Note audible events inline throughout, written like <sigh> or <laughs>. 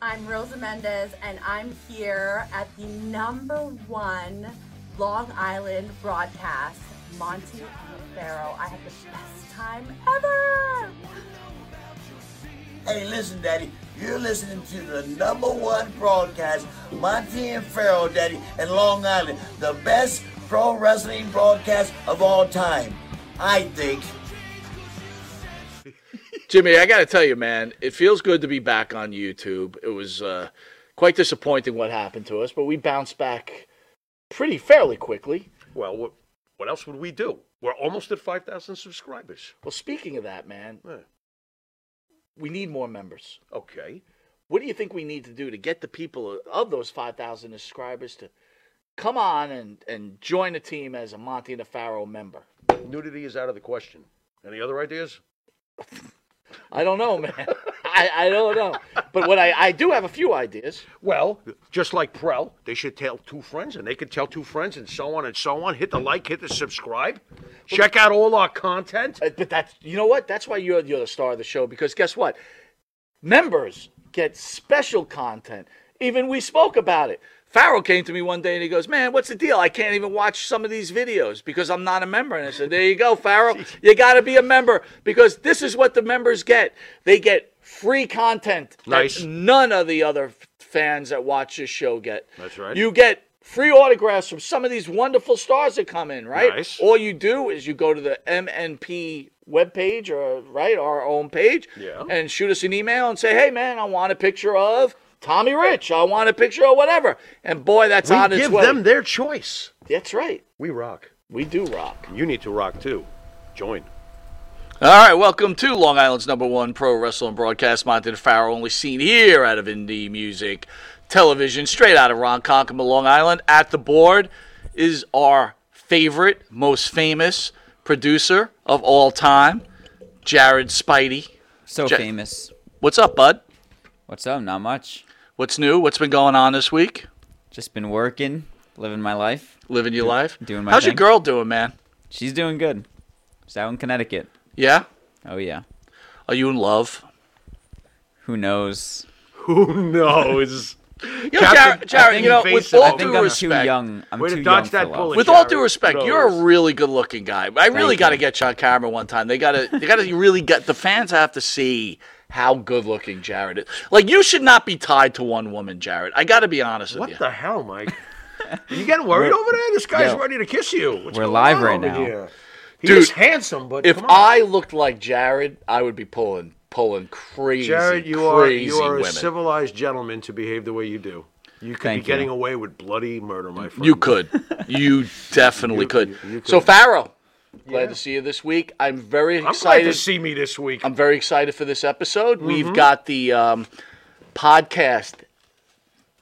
I'm Rosa Mendez, and I'm here at the number one Long Island broadcast, Monty and Pharaoh. I had the best time ever. Hey, listen, Daddy. You're listening to the number one broadcast, Monty and Pharaoh, Daddy, in Long Island. The best pro wrestling broadcast of all time. I think. Jimmy, I got to tell you, man, it feels good to be back on YouTube. It was uh, quite disappointing what happened to us, but we bounced back pretty fairly quickly. Well, what, what else would we do? We're almost at 5,000 subscribers. Well, speaking of that, man, Yeah. we need more members. Okay. What do you think we need to do to get the people of those 5,000 subscribers to come on and, and join the team as a Monty and Pharaoh member? Nudity is out of the question. Any other ideas? <laughs> I don't know, man. <laughs> I, I don't know. But what I, I do have a few ideas. Well, just like Prell, they should tell two friends, and they could tell two friends, and so on and so on. Hit the like, hit the subscribe. Check out all our content. Uh, But that's you know what? That's why you're you're the star of the show because guess what? Members get special content. Even we spoke about it. Farrell came to me one day and he goes, "Man, what's the deal? I can't even watch some of these videos because I'm not a member." And I said, "There you go, Farrell. <laughs> You got to be a member because this is what the members get. They get free content that Nice. none of the other fans that watch this show get. That's right. You get free autographs from some of these wonderful stars that come in, right? Nice. All you do is you go to the MNP webpage or right our own page Yeah. and shoot us an email and say, "Hey man, I want a picture of Tommy Rich. I want a picture or whatever." And boy, that's We on its give way. them their choice. That's right. We rock. We do rock. You need to rock too. Join. All right, welcome to Long Island's number one pro wrestling broadcast, Monty and Farrell, only seen here out of Indie Music Television, straight out of Ronkonkoma, Long Island. At the board is our favorite, most famous producer of all time, Jared Spidey. So Ja- famous. What's up, bud? What's up? Not much. What's new? What's been going on this week? Just been working, living my life. Living your life? doing my How's your thing. girl doing, man? She's doing good. She's out in Connecticut. Yeah? Oh yeah. Are you in love? Who knows? Who knows? <laughs> You know, Captain- Jared, I Jared think you know, with it. all I I think due I'm respect, too young. I'm Way to too dodge young that for bullet. love. With all Jared, due respect, you're a really good-looking guy. I really Thank got to you. get you on camera one time. They got to, they got to really get the fans have to see how good-looking Jared is. Like you should not be tied to one woman, Jared. I got to be honest with you. What the hell, Mike? Are <laughs> you getting worried over there? This guy's Yo. ready to kiss you. What's We're live right now. Here? Dude, He's handsome, but if come on. I looked like Jared, I would be pulling, pulling crazy, Jared, you are you are a civilized gentleman to behave the way you do. You could Thank be getting you. away with bloody murder, my friend. You could, you <laughs> definitely You- could. you- you So could. Glad Yeah. to see you this week. I'm very I'm glad excited. to see me this week. I'm very excited for this episode. Mm-hmm. We've got the um, podcast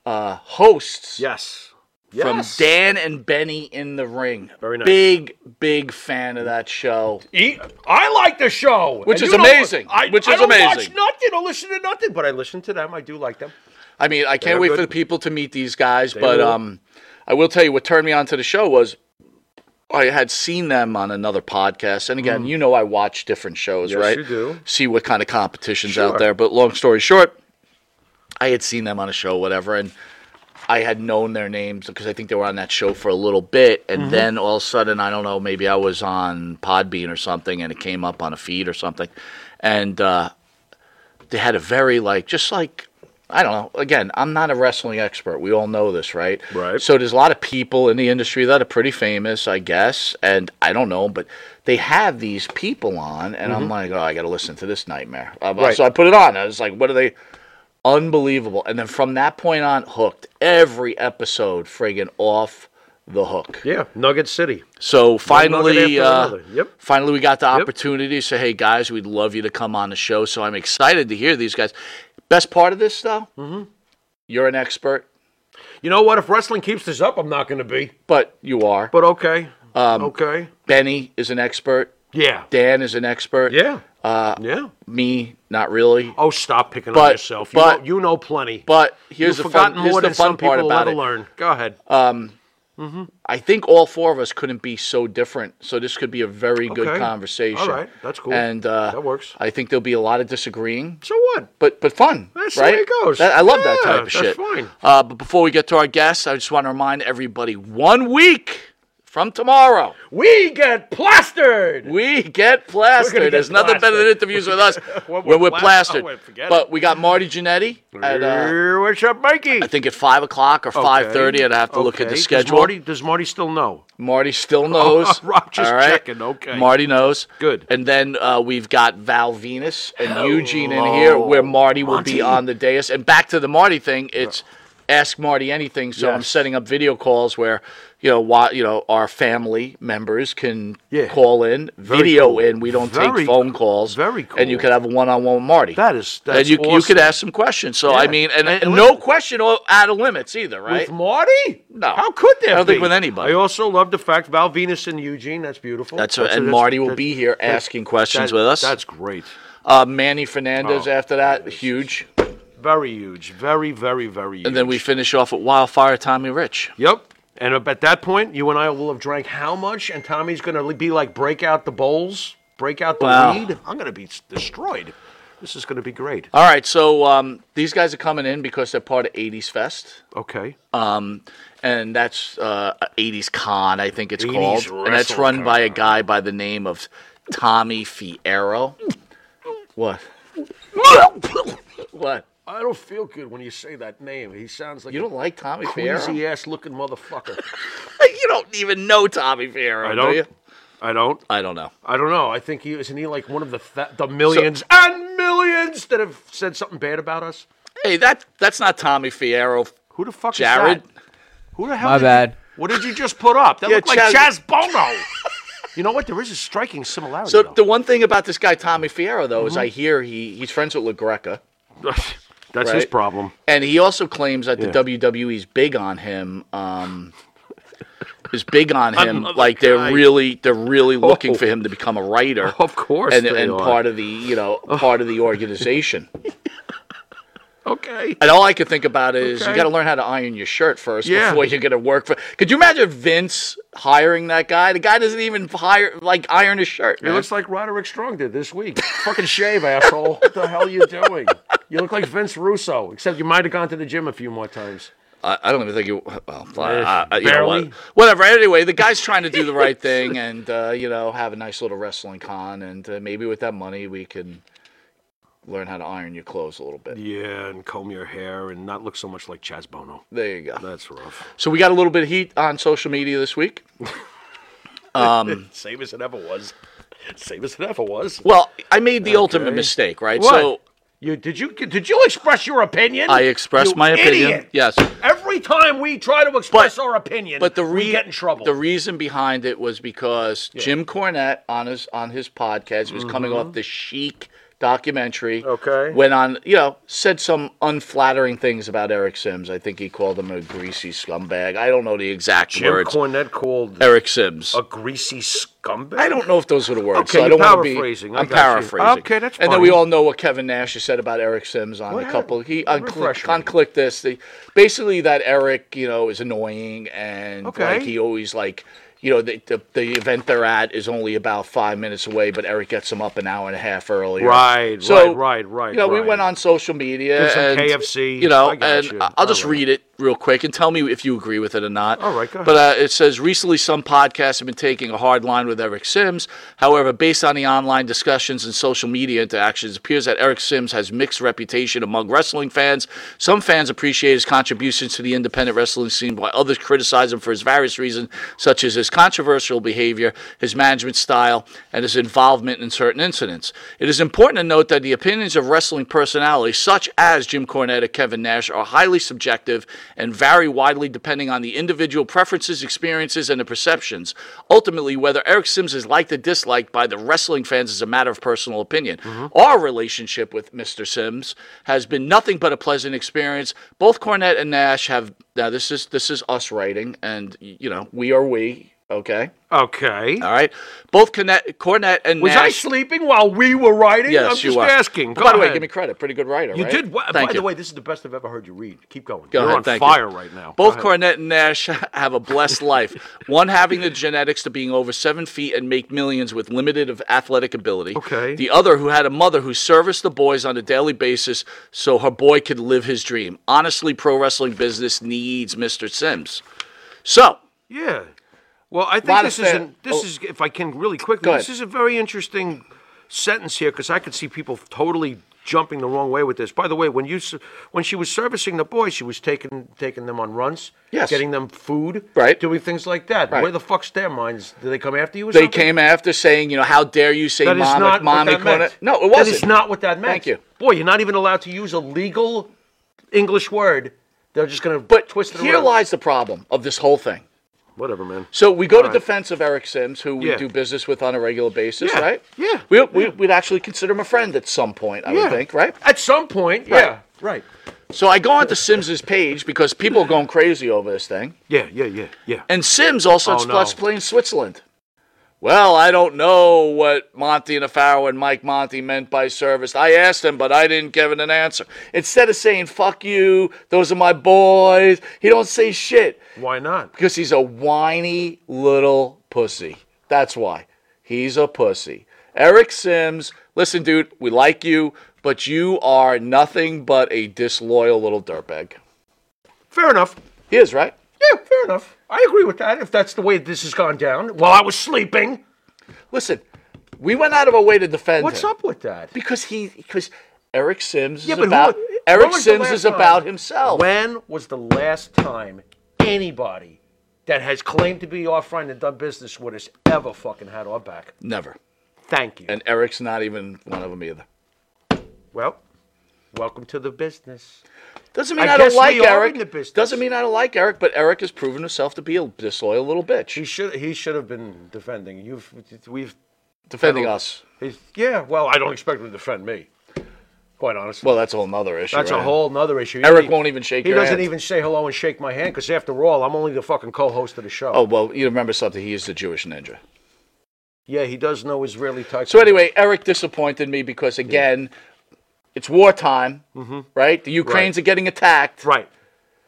uh, hosts yes. from Yes. Dan and Benny in the ring. Very nice. Big, big fan of that show. E- I like the show, Which And is amazing. I, Which I is don't watch amazing. nothing or listen to nothing, but I listen to them. I do like them. I mean, I can't They're wait good. for the people to meet these guys, but will. um, I will tell you what turned me on to the show was I had seen them on another podcast, and again, you know, I watch different shows, Mm. Yes, right? you do. See what kind of competitions Sure. out there. But long story short, I had seen them on a show, whatever, and I had known their names because I think they were on that show for a little bit, and Mm-hmm. then all of a sudden, I don't know, maybe I was on Podbean or something, and it came up on a feed or something, and uh, they had a very like, just like. I don't know. Again, I'm not a wrestling expert. We all know this, right? Right. So there's a lot of people in the industry that are pretty famous, I guess, and I don't know, but they have these people on, and I'm like, oh, I got to listen to this nightmare. Uh, Mm-hmm. Right. So I put it on. I was like, what are they? Unbelievable. And then from that point on, hooked. Every episode, friggin' off the hook. Yeah, Nugget City. So finally, uh. Yep. finally, we got the opportunity to say, "Hey guys, we'd love you to come on the show." So I'm excited to hear these guys. Best part of this, though, mm-hmm. you're an expert, You know what? If wrestling keeps this up, I'm not going to be. but you are. But okay. Um, okay. Benny is an expert. Yeah. Dan is an expert. Yeah. Uh, yeah. Me, not really. Oh, stop picking But- on yourself. You, but- know, you know plenty. But here's You've the fun. Here's more the fun part about it. learn. Go ahead. I think all four of us couldn't be so different. So this could be a very good conversation. All right. That's cool. And uh, That works. I think there'll be a lot of disagreeing, So what? but but fun. That's the right? way it goes. That- I love that type of that's shit. fine. Uh, but before we get to our guests, I just want to remind everybody: one week from tomorrow, We get plastered. we get plastered. get There's nothing better than interviews with us <laughs> When we're we're plastered. plastered. Oh, but we got Marty Jannetty at uh, What's up, Mikey? I think at five o'clock or five thirty. I'd have to look at the schedule. Does Marty, does Marty still know? Marty still <laughs> knows. I'm just all right? checking, okay. Marty knows. Good. And then uh, we've got Val Venis and Eugene in here, where Marty will be on the dais. And back to the Marty thing, it's ask Marty anything. So I'm setting up video calls where you know what you know our family members can Yeah. call in, Very video cool. in. We don't Very take phone calls. Very cool. And you could have a one-on-one with Marty. That is that's and you you could ask some questions. So I mean, and, And- and no listen- question out of limits either, right? With Marty? No. How could there I don't be? think with anybody. I also love the fact Val Venis and Eugene. That's beautiful. That's, That's- and that's- Marty will be here asking questions that- with us. That's great. Uh, Manny Fernandez Oh, after that, huge. Very huge. Very, very, very huge. And then we finish off with Wildfire Tommy Rich. Yep. And at that point, you and I will have drank how much? And Tommy's going to be like, break out the bowls, break out the Wow. weed. I'm going to be destroyed. This is going to be great. All right, so um, these guys are coming in because they're part of 80s Fest. Okay. Um, and that's uh, 80s Con, I think it's 80s called. And that's run WrestleCon. by a guy by the name of Tommy Fierro. What? <laughs> what? I don't feel good when you say that name. He sounds like You don't like Tommy a Fierro? crazy ass looking motherfucker. <laughs> you don't even know Tommy Fierro, I do don't. you? I don't. I don't know. I don't know. I think he isn't he like one of the th- the millions and millions that have said something bad about us. Hey, that that's not Tommy Fierro. Who the fuck Jared? is that? Who the hell? My did you- bad. what did you just put up? That Yeah, looked like Chaz- Chaz Bono. you know what? There is a striking similarity. So though. the one thing about this guy Tommy Fierro though Mm-hmm. is I hear he he's friends with LaGreca, <laughs> That's his problem. and he also claims that the Yeah. WWE's big on him. Um, is big on him, Another like they're guy. really they're really looking Oh. for him to become a writer. Of course and they and are. part of the you know part of the organization. <laughs> Okay. And all I could think about is you got to learn how to iron your shirt first Yeah. before you get to work for. Could you imagine Vince hiring that guy? The guy doesn't even hire like iron his shirt. It man. looks like Roderick Strong did this week. Fucking shave, asshole. What the hell are you doing? You look like Vince Russo, except you might have gone to the gym a few more times. I, I don't even think you. Well, uh, you know what? barely. whatever. Anyway, the guy's trying to do the right thing <laughs> and uh, you know have a nice little wrestling con, and uh, maybe with that money we can learn how to iron your clothes a little bit. Yeah, and comb your hair and not look so much like Chaz Bono. There you go. That's rough. So we got a little bit of heat on social media this week. <laughs> Same as it ever was. Same as it ever was. Well, I made the ultimate mistake, right? What? So You did you did you express your opinion? I expressed You my opinion. idiot. Yes. Every time we try to express But- our opinion, But the we get in trouble. The reason behind it was because Jim Cornette on his on his podcast was coming mm-hmm. off the Chic documentary. Okay. Went on, you know, said some unflattering things about Eric Sims. I think he called him a greasy scumbag. I don't know the exact Jim words. Cornette called Eric Sims. a greasy scumbag. I don't know if those were the words. Okay, so I don't want to be. I I'm got you. paraphrasing. Okay, that's And then we all know what Kevin Nash has said about Eric Sims on Go a couple. He on, Refresh click, on Kliq This. The, basically, that Eric, you know, is annoying and Okay. like he always like. You know, the, the the event they're at is only about five minutes away, but Eric gets them up an hour and a half earlier. Right, So, right, right, right. You know, we went on social media. And, KFC. You know, and you. I'll just right. read it real quick and tell me if you agree with it or not. All right, go But uh, it says recently some podcasts have been taking a hard line with Eric Sims. However, based on the online discussions and social media interactions, it appears that Eric Sims has mixed reputation among wrestling fans. Some fans appreciate his contributions to the independent wrestling scene, while others criticize him for his various reasons, such as his controversial behavior, his management style, and his involvement in certain incidents. It is important to note that the opinions of wrestling personalities, such as Jim Cornette or Kevin Nash, are highly subjective and vary widely depending on the individual preferences, experiences, and the perceptions. Ultimately, whether Eric Sims is liked or disliked by the wrestling fans is a matter of personal opinion. Mm-hmm. Our relationship with Mr. Sims has been nothing but a pleasant experience. Both Cornette and Nash have now this is this is us writing, and you know we are we. Okay. Okay. All right. Both Cornette, Cornette and Nash Was I sleeping while we were writing? Yes, I'm you just were. asking. Go by the way, ahead. give me credit. Pretty good writer. Right? You right? did. Well, Thank by you. the way, this is the best I've ever heard you read. Keep going. Go You're ahead, on thank you. fire right now. Both. Cornette and Nash <laughs> have a blessed life. One having the genetics to being over seven feet and make millions with limited of athletic ability. Okay. The other who had a mother who serviced the boys on a daily basis so her boy could live his dream. Honestly, pro wrestling business needs Mr. Sims. So, Yeah. Well, I think this is an, this oh. is if I can really quickly. This is a very interesting sentence here because I could see people totally jumping the wrong way with this. By the way, when you when she was servicing the boys, she was taking taking them on runs, Yes. getting them food, Right. doing things like that. Right. Where the fuck's their minds? Do they come after you? Or they something? came after saying, you know, how dare you say That is mama, not what mommy that meant. No, it wasn't. is not what that meant. Thank you. Boy, you're not even allowed to use a legal English word. They're just going to But twist it here around. lies the problem of this whole thing. Whatever, man. So we go to right. defense of Eric Sims, who we Yeah. do business with on a regular basis, Yeah, right? yeah, We, we, We'd actually consider him a friend at some point, I would think, right? At some point, Right. yeah. Right. So I go onto Sims's page because people are going crazy over this thing. Yeah, yeah, yeah, yeah. And Sims also Oh, starts no. playing Switzerland. Well, I don't know what Monty Nefaro and Mike Monty meant by service. I asked him, but I didn't give it an answer. Instead of saying, fuck you, those are my boys, he don't say shit. Why not? Because he's a whiny little pussy. That's why. He's a pussy. Eric Sims, listen, dude, we like you, but you are nothing but a disloyal little dirtbag. Fair enough. He is, right? Yeah, fair enough. I agree with that. If that's the way this has gone down while I was sleeping, Listen, we went out of our way to defend what's him. up with that? Because he, because Eric Sims is Yeah, but who- about when Eric was the Sims last is about time- himself. When was the last time anybody that has claimed to be our friend and done business with us ever fucking had our back? Never. Thank you. And Eric's not even one of them either. well, welcome to the business. Doesn't mean I I, don't like Eric. in the business. Doesn't mean I don't like Eric, but Eric has proven himself to be a disloyal little bitch. He should he should have been defending. You've we've defending us. he's, yeah. Well, I don't expect him to defend me. Quite honestly. Well, that's a whole nother issue. That's a whole nother issue. Eric He- won't even shake He doesn't hand. even say hello and shake my hand because after all, I'm only the fucking co-host of the show. Oh well, you remember something? He is the Jewish ninja. yeah, he does know Israeli taekwondo. So anyway, Eric disappointed me because again, it's wartime, mm-hmm. right? The Ukrainians Right. are getting attacked. right,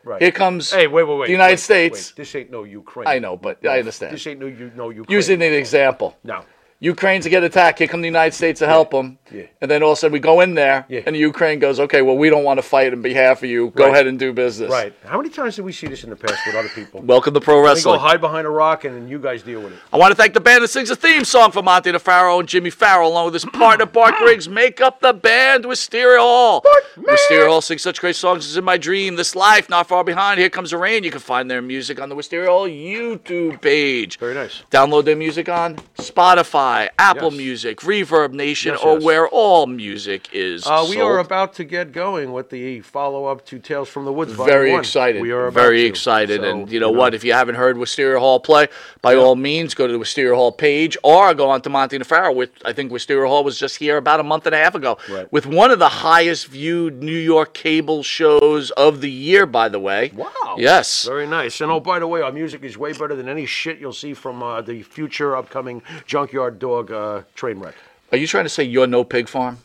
right. Here comes Hey, wait, wait, wait. the United wait, States. wait. This ain't no Ukraine. I know, but I understand. This ain't no no Ukraine. Using an example. No. Ukraine's to get attacked. Here come the United States to help them. Yeah. And then all of a sudden we go in there, Yeah. and the Ukraine goes, "Okay, well we don't want to fight in behalf of you. Go Right. ahead and do business." Right. How many times did we see this in the past with other people? Welcome to pro They go hide behind a rock and then you guys deal with it. I want to thank the band that sings a theme song for Monty DeFaro and Jimmy Farrell, along with his partner <clears throat> Bart Griggs. Make up the band Wisteria Hall. Wisteria Hall sings such great songs as In My Dream, This Life, Not Far Behind, Here Comes the Rain. You can find their music on the Wisteria Hall YouTube page. Very nice. Download their music on Spotify, Apple Yes. Music, Reverb Nation, Yes, or yes. where all music is. Uh, we sold. are about to get going with the follow-up to Tales from the Woods. Very excited. We are about very to. excited. So, and you know, what? If you haven't heard Wisteria Hall play, by all means, go to the Wisteria Hall page or go on to Monty Nefaro. With I think Wisteria Hall was just here about a month and a half ago Right. with one of the highest viewed New York cable shows of the year. By the way, Wow. Yes. Very nice. And oh, by the way, our music is way better than any shit you'll see from uh, the future upcoming Junkyard Dog uh, train wreck. Are you trying to say you're no pig farm?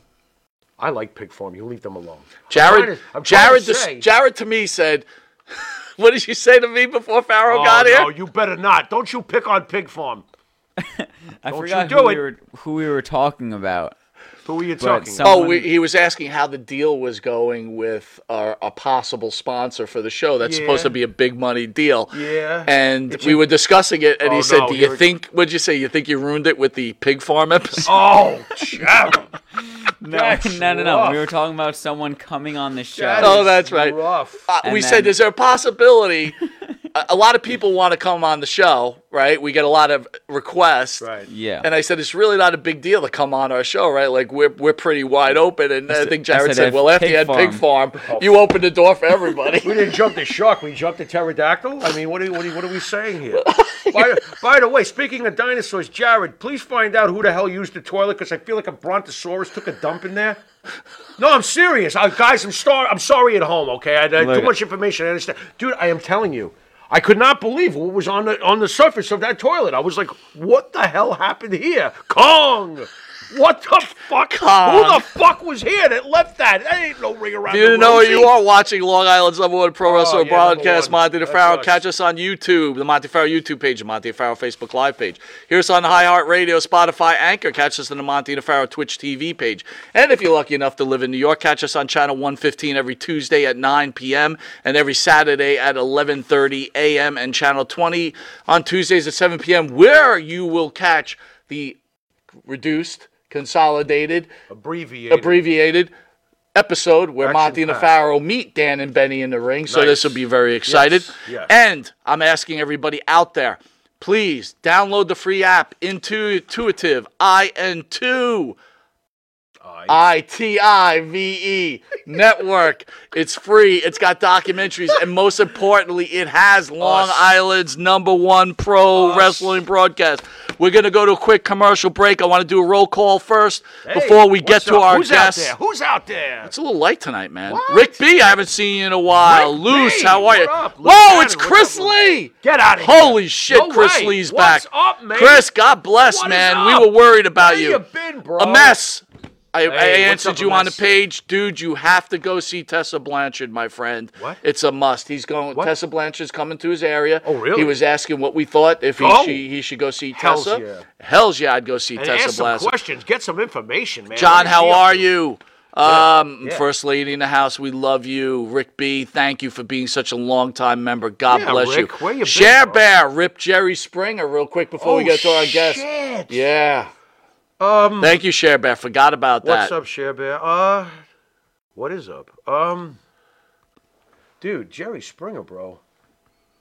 I like Pig Farm. You leave them alone. I'm Jared, to- I'm Jared, to say- Jared to me said, <laughs> "What did you say to me before Farrow Oh, got here?" no, you better not. Don't you pick on Pig Farm. <laughs> I Don't you forgot do who it. we were who we were talking about. Who are you talking some- about? Oh, we, he was asking how the deal was going with our, a possible sponsor for the show. That's supposed to be a big money deal. Yeah. And It's we a- were discussing it, and Oh, he said, no, "Do you here it- think? What'd you say? You think you ruined it with the pig farm episode?" <laughs> Oh, Jared. <laughs> No, That's no, no, no. rough. We were talking about someone coming on the show. That Oh, is that's right. Rough. Uh, we then- said, "Is there a possibility?" <laughs> a, a lot of people want to come on the show, right? We get a lot of requests, Right. yeah. And I said, "It's really not a big deal to come on our show, right? Like we're we're pretty wide open." And I, said- think I Jared said, said, "Well, after Pig you had Pig Farm, you opened the door for everybody." We didn't jump the shark. We jumped the pterodactyl. I mean, what are, what are, what are we saying here? <laughs> by, by the way, speaking of dinosaurs, Jared, please find out who the hell used the toilet because I feel like a brontosaurus took a dump in there. No, I'm serious, uh, guys. I'm star- I'm sorry at home. Okay, I, I, too much information. I understand, dude. I am telling you. I could not believe what was on the on the surface of that toilet. I was like, "What the hell happened here?" Kong. What the fuck? Who the fuck was here that left that? That ain't no ring around. You the know you are watching Long Island's number one pro oh, wrestler yeah, broadcast. Monty DeFaro. Catch us on YouTube, the Monty DeFaro YouTube page, the Monty DeFaro Facebook Live page. Hear us on iHeartRadio, Spotify, Anchor. Catch us on the Monty DeFaro Twitch TV page. And if you're lucky enough to live in New York, catch us on Channel 115 every Tuesday at 9 p.m. and every Saturday at 11:30 a.m. and Channel 20 on Tuesdays at 7 p.m. Where you will catch the reduced, consolidated, abbreviated. abbreviated episode where Action Monty and packed. Pharaoh meet Dan and Benny in the ring. So this will be very excited. Yes, yes. And I'm asking everybody out there, please download the free app Intuitive IN2 I T I V E network. It's free. It's got documentaries, and most importantly, it has Long Us. Island's number one pro Us. wrestling broadcast. We're gonna go to a quick commercial break. I want to do a roll call first Hey, before we get to up? our Who's guests. out there? Who's out there? It's a little light tonight, man. What? Rick B, I haven't seen you in a while. Rick Loose, B, how are you? up? Luke Whoa, it's Chris Lee. Get out of here. Holy shit, No Chris way. Lee's What's back. up? Chris, God bless, What man. We were worried about Where you. you been, bro? A mess. I, I Hey, what's answered you on the page, dude. You have to go see Tessa Blanchard, my friend. What? It's a must. He's going. What? Tessa Blanchard's coming to his area. Oh, really? He was asking what we thought if he Go. she, he should go see Hells Tessa. yeah. Hell's yeah, I'd go see And Tessa ask some Blanchard. questions. Get some information, man. John, how are you? Um, yeah. First lady in the house, we love you. Rick B, thank you for being such a long time member. God Yeah, bless Rick, you. where you been, Share? Bear, Rip Jerry Springer, real quick before we Oh, get to our guest. shit. Yeah. Um, Thank you, Share Bear. Forgot about that. what's up, Share Bear? Uh, what is up? Um, dude, Jerry Springer, bro.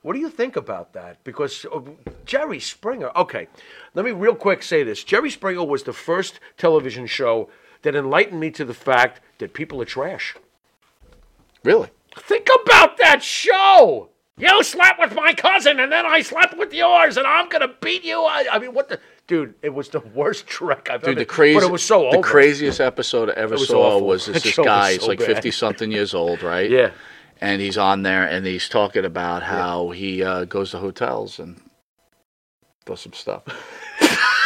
What do you think about that? Because uh, Jerry Springer. Okay, let me real quick say this. Jerry Springer was the first television show that enlightened me to the fact that people are trash. Really? Think about that show. You slept with my cousin, and then I slept with yours, and I'm gonna beat you. I, I mean, what the dude? It was the worst trick I've Dude, ever. the crazy, but it was so the over. craziest episode I ever was saw awful. was this, <laughs> this guy. He's so like fifty something years old, right? Yeah. And he's on there, and he's talking about how he uh, goes to hotels and does some stuff. <laughs>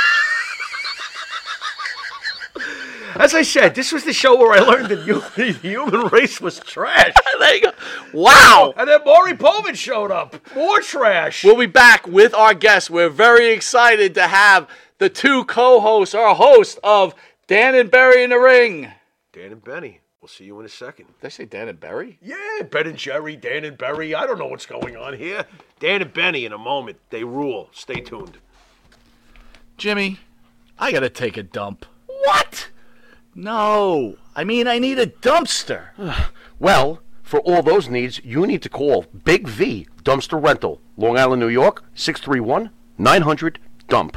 As I said, this was the show where I learned that you, <laughs> the human race was trash. <laughs> there you go. Wow. And then Maury Povich showed up. More trash. We'll be back with our guests. We're very excited to have the two co-hosts, our host of Dan and Barry in the Ring. Dan and Benny. We'll see you in a second. Did I say Dan and Barry? Yeah, Ben and Jerry, Dan and Barry. I don't know what's going on here. Dan and Benny in a moment. They rule. Stay tuned. Jimmy, I gotta take a dump. What? No. I mean, I need a dumpster. <sighs> Well, for all those needs, you need to call Big V Dumpster Rental, Long Island, New York, 631 900 Dump.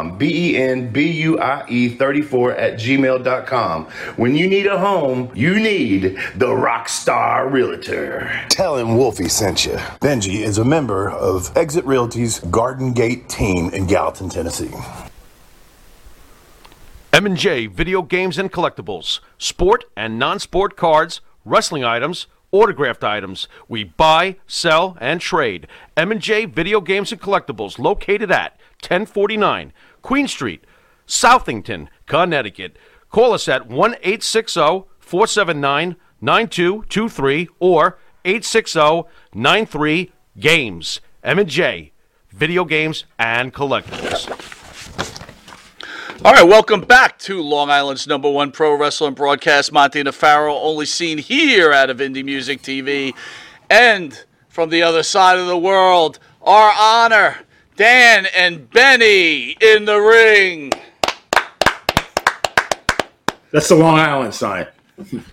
B E N B U I E 34 at gmail.com. When you need a home, you need the Rockstar Realtor. Tell him Wolfie sent you. Benji is a member of Exit Realty's Garden Gate team in Gallatin, Tennessee. M&J Video Games and Collectibles. Sport and non-sport cards, wrestling items, autographed items. We buy, sell, and trade. M&J Video Games and Collectibles located at 1049 Queen Street, Southington, Connecticut. Call us at 1-860-479-9223 or 860-93-GAMES. M&J Video Games and Collectibles. All right, welcome back to Long Island's number one pro wrestling broadcast. Monty Nefaro, only seen here out of Indie Music TV. And from the other side of the world, our honor, Dan and Benny in the ring. That's the Long Island sign. <laughs>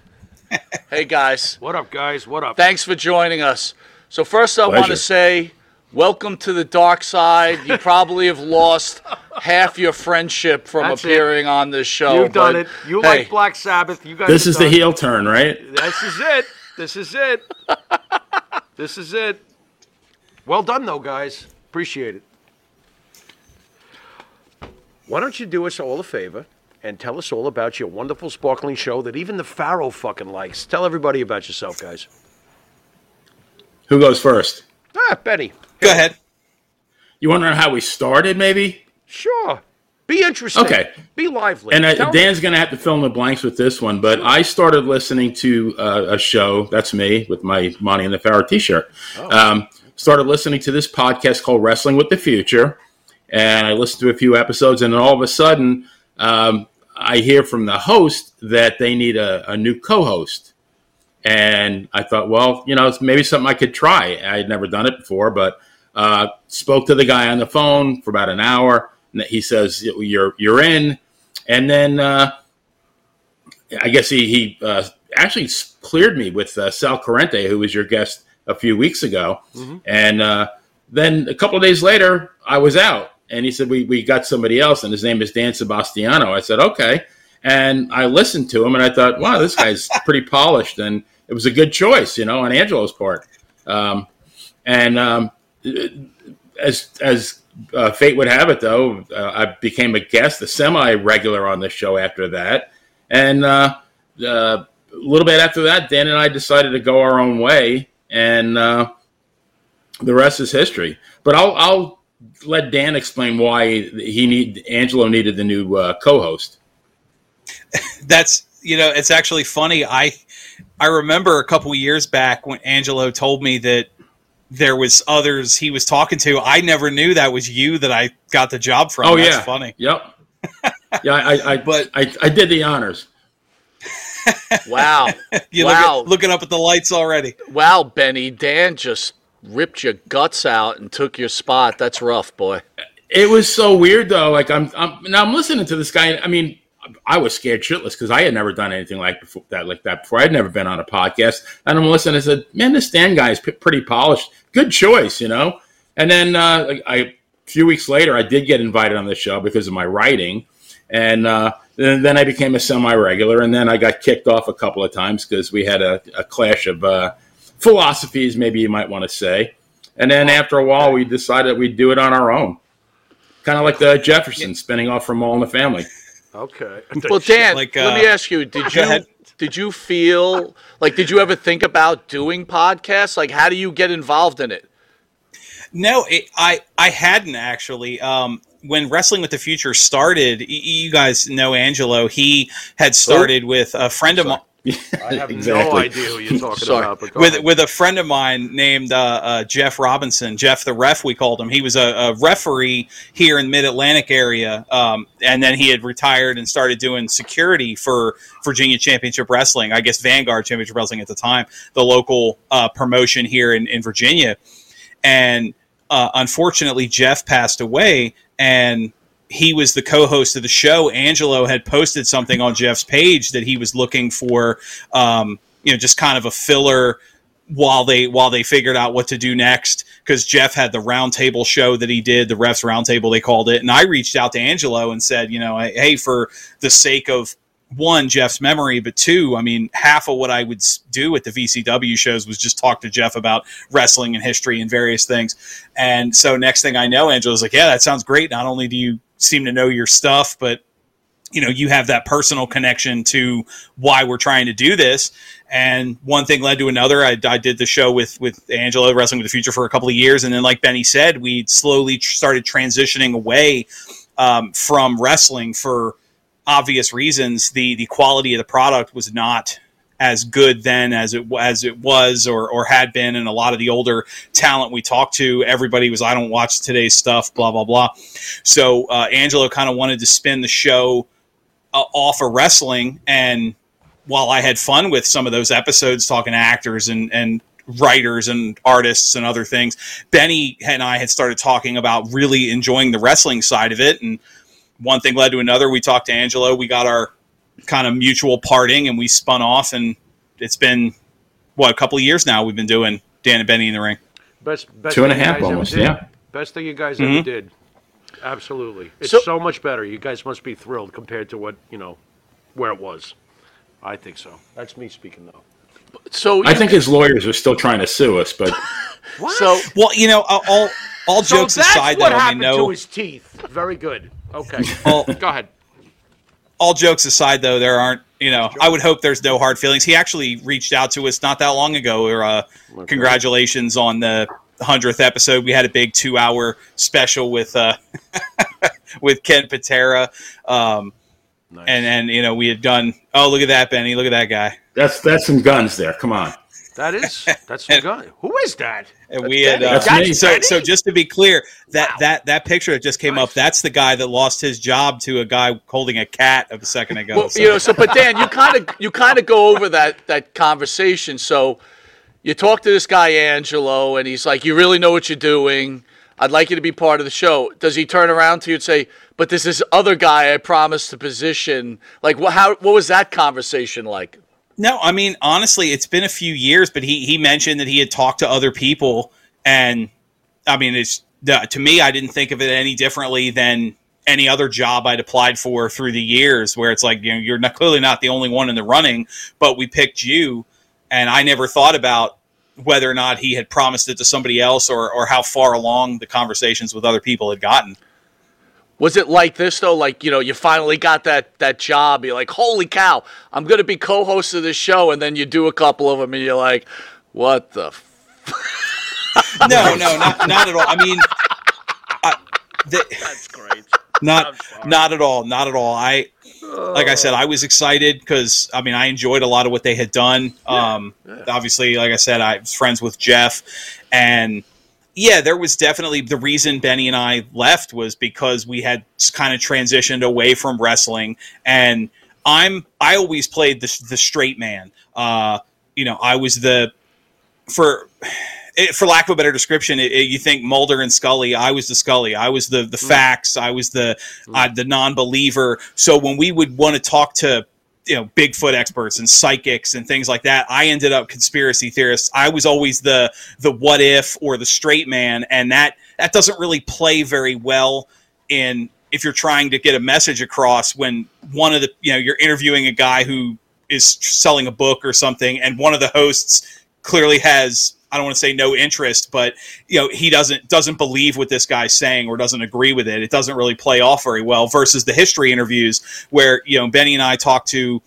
Hey guys, What up, guys? What up? thanks for joining us. So first, I want to say, welcome to the dark side. You probably have lost half your friendship from That's it. appearing on this show. You've done it. You hey, like Black Sabbath. You guys. This is the done- heel turn, right? This is it. This is it. <laughs> this is it. Well done, though, guys. Appreciate it. Why don't you do us all a favor and tell us all about your wonderful, sparkling show that even the Pharaoh fucking likes? Tell everybody about yourself, guys. Who goes first? Ah, Betty. Go ahead. You want to know how we started, maybe? Sure. Be interesting. Okay. Be lively. And uh, Dan's going to have to fill in the blanks with this one, but I started listening to uh, a show. That's me with my Monty and the Pharaoh T-shirt. Um, started listening to this podcast called Wrestling with the Future, and I listened to a few episodes, and then all of a sudden, um, I hear from the host that they need a, a new co-host. And I thought, well, you know, it's maybe something I could try. I had never done it before, but uh, spoke to the guy on the phone for about an hour. And he says, "You're you're in." And then uh, I guess he he uh, actually cleared me with uh, Sal Corrente, who was your guest a few weeks ago. And uh, then a couple of days later, I was out, and he said, "We we got somebody else, and his name is Dan Sebastiano." I said, "Okay." And I listened to him, and I thought, "Wow, this guy's <laughs> pretty polished," and it was a good choice, you know, on Angelo's part. Um, and um, as as uh, fate would have it, though, uh, I became a guest, a semi regular on the show after that, and uh, uh, a little bit after that, Dan and I decided to go our own way, and uh, the rest is history. But I'll I'll let Dan explain why he need Angelo needed the new uh, co-host. That's you know, it's actually funny. I I remember a couple years back when Angelo told me that there was others he was talking to. I never knew that was you that I got the job from. oh That's yeah, funny. Yep. <laughs> yeah, I I, But- I I did the honors. Wow, <laughs> You wow, look at, looking up at the lights already. wow, Benny. Dan just ripped your guts out and took your spot. That's rough, boy. It was so weird though. Like I'm, I'm now I'm listening to this guy. I mean, I was scared shitless because I had never done anything like before, that like that before. I'd never been on a podcast, and I'm listening. I said, "Man, this Dan guy is p- pretty polished. Good choice, you know." And then uh, I, a few weeks later, I did get invited on the show because of my writing, and uh, then, I became a semi-regular, and then I got kicked off a couple of times because we had a, a clash of uh, philosophies, maybe you might want to say. And then after a while, we decided we'd do it on our own kind of like the Jeffersons spinning off from All in the Family. Okay. <laughs> Well, Dan, Like, let me uh, ask you: Did you ahead. did you feel like did you ever think about doing podcasts? Like, how do you get involved in it? No, it, I I hadn't actually. Um, when Wrestling with the Future started, y- you guys know Angelo. He had started with a friend of mine. I have <laughs> no idea who you're talking about. With with a friend of mine named uh, uh, Jeff Robinson, Jeff the ref, we called him. He was a, a referee here in Mid Atlantic area, um, and then he had retired and started doing security for Virginia Championship Wrestling. I guess Vanguard Championship Wrestling at the time, the local uh, promotion here in, in Virginia. And uh, unfortunately, Jeff passed away, and he was the co-host of the show. Angelo had posted something on Jeff's page that he was looking for, um, you know, just kind of a filler while they while they figured out what to do next. Because Jeff had the roundtable show that he did, the refs roundtable they called it, and I reached out to Angelo and said, you know, hey, for the sake of one Jeff's memory, but two, I mean, half of what I would do at the VCW shows was just talk to Jeff about wrestling and history and various things. And so next thing I know, Angelo's like, yeah, that sounds great. Not only do you seem to know your stuff, but you know, you have that personal connection to why we're trying to do this. And one thing led to another. I, I did the show with with Angelo Wrestling with the Future for a couple of years, and then, like Benny said, we slowly tr- started transitioning away um, from wrestling for obvious reasons. The the quality of the product was not as good then as it as it was or or had been, and a lot of the older talent we talked to, everybody was, I don't watch today's stuff, blah blah blah. So uh, Angelo kind of wanted to spin the show uh, off of wrestling, and while I had fun with some of those episodes, talking to actors and and writers and artists and other things, Benny and I had started talking about really enjoying the wrestling side of it, and one thing led to another. We talked to Angelo. We got our kind of mutual parting, and we spun off and it's been what a couple of years now we've been doing Dan and Benny in the ring. Best, best Two and a thing you guys ever almost, did. yeah. Best thing you guys Mhm. ever did. Absolutely. It's So- so, much better. You guys must be thrilled compared to what, you know, where it was. I think so. That's me speaking, though. So I think his lawyers are still trying to sue us, but <laughs> so Well, you know, all all, all So jokes that's aside, though, what I happened mean, to his teeth. Very good. Okay. <laughs> Well- Go ahead. All jokes aside, though, there aren't. You know, I would hope there's no hard feelings. He actually reached out to us not that long ago. Or uh, congratulations on the hundredth episode. We had a big two-hour special with uh, <laughs> with Ken Patera, um, and and you know we had done. Oh, look at that, Benny! Look at that guy. that's that's some guns there. Come on. That is, that's the guy. <laughs> Who is that? And we had uh, That's me. so so just to be clear that that that picture that just came up that's the guy that lost his job to a guy holding a cat of a second ago. Well, So- you know, so but Dan, you kind of you kind of go over that that conversation. So you talk to this guy Angelo, and he's like, "You really know what you're doing. I'd like you to be part of the show." Does he turn around to you and say, "But this is other guy I promised the position"? Like, what? How? What was that conversation like? No, I mean honestly, it's been a few years, but he he mentioned that he had talked to other people, and I mean, it's to me, I didn't think of it any differently than any other job I'd applied for through the years, where it's like you know you're not, clearly not the only one in the running, but we picked you, and I never thought about whether or not he had promised it to somebody else or or how far along the conversations with other people had gotten. Was it like this though? Like you know, you finally got that that job. You're like, "Holy cow, I'm going to be co-host of this show," and then you do a couple of them, and you're like, "What the?" F-? <laughs> No, no, not not at all. I mean, I, the, <laughs> That's great. not not at all not at all i like i said i was excited because i mean i enjoyed a lot of what they had done um obviously like i said i was friends with jeff and yeah there was definitely the reason benny and i left was because we had kind of transitioned away from wrestling and i'm i always played the, the straight man uh you know i was the for it, for lack of a better description, it, it- you think Mulder and Scully. I was the Scully. I was the the facts. I was the uh, the non-believer. So when we would want to talk to you know Bigfoot experts and psychics and things like that, I ended up conspiracy theorists. I was always the the what if or the straight man, and that that doesn't really play very well in if you're trying to get a message across when one of the you know you're interviewing a guy who is selling a book or something, and one of the hosts clearly has I don't want to say no interest, but you know he doesn't doesn't believe what this guy's saying or doesn't agree with it. It doesn't really play off very well. Versus the history interviews where you know Benny and I talk to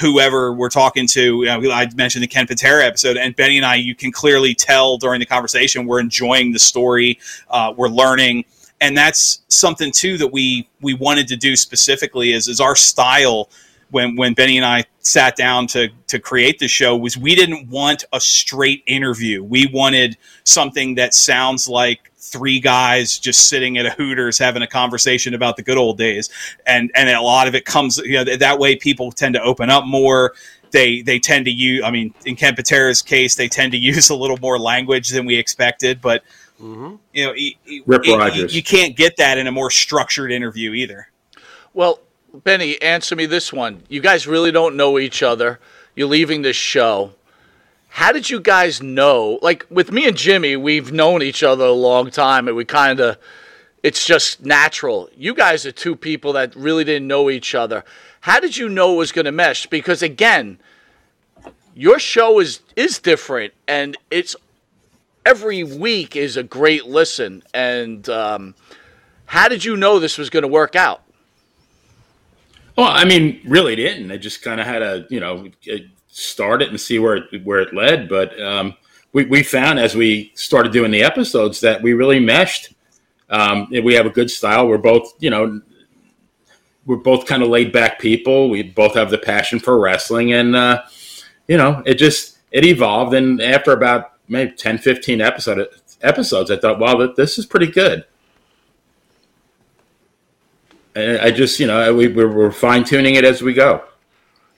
whoever we're talking to. You know, I mentioned the Ken Patera episode, and Benny and I, you can clearly tell during the conversation we're enjoying the story, uh, we're learning, and that's something too that we we wanted to do specifically is is our style when when Benny and I sat down to to create the show was we didn't want a straight interview. We wanted something that sounds like three guys just sitting at a Hooters having a conversation about the good old days, and and a lot of it comes you know that way people tend to open up more. They they tend to use. I mean, in Ken Patera's case, they tend to <laughs> use a little more language than we expected, but. Mm-hmm. You know, y- y- Rip y- y- Rogers. you can't get that in a more structured interview either. Well, Benny, answer me this one. You guys really don't know each other. You're leaving this show. How did you guys know? Like with me and Jimmy, we've known each other a long time and we kind of it's just natural. You guys are two people that really didn't know each other. How did you know it was going to mesh? Because again, your show is is different and it's every week is a great listen and um, how did you know this was going to work out? Well, I mean, really didn't. I just kind of had to, you know, start it and see where it, where it led. But um, we, we found as we started doing the episodes that we really meshed. Um, we have a good style. We're both, you know, we're both kind of laid back people. We both have the passion for wrestling, and uh, you know, it just it evolved. And after about maybe 10, 15 episode episodes, I thought, wow, this is pretty good. And I just, you know, we, we're, we're fine tuning it as we go.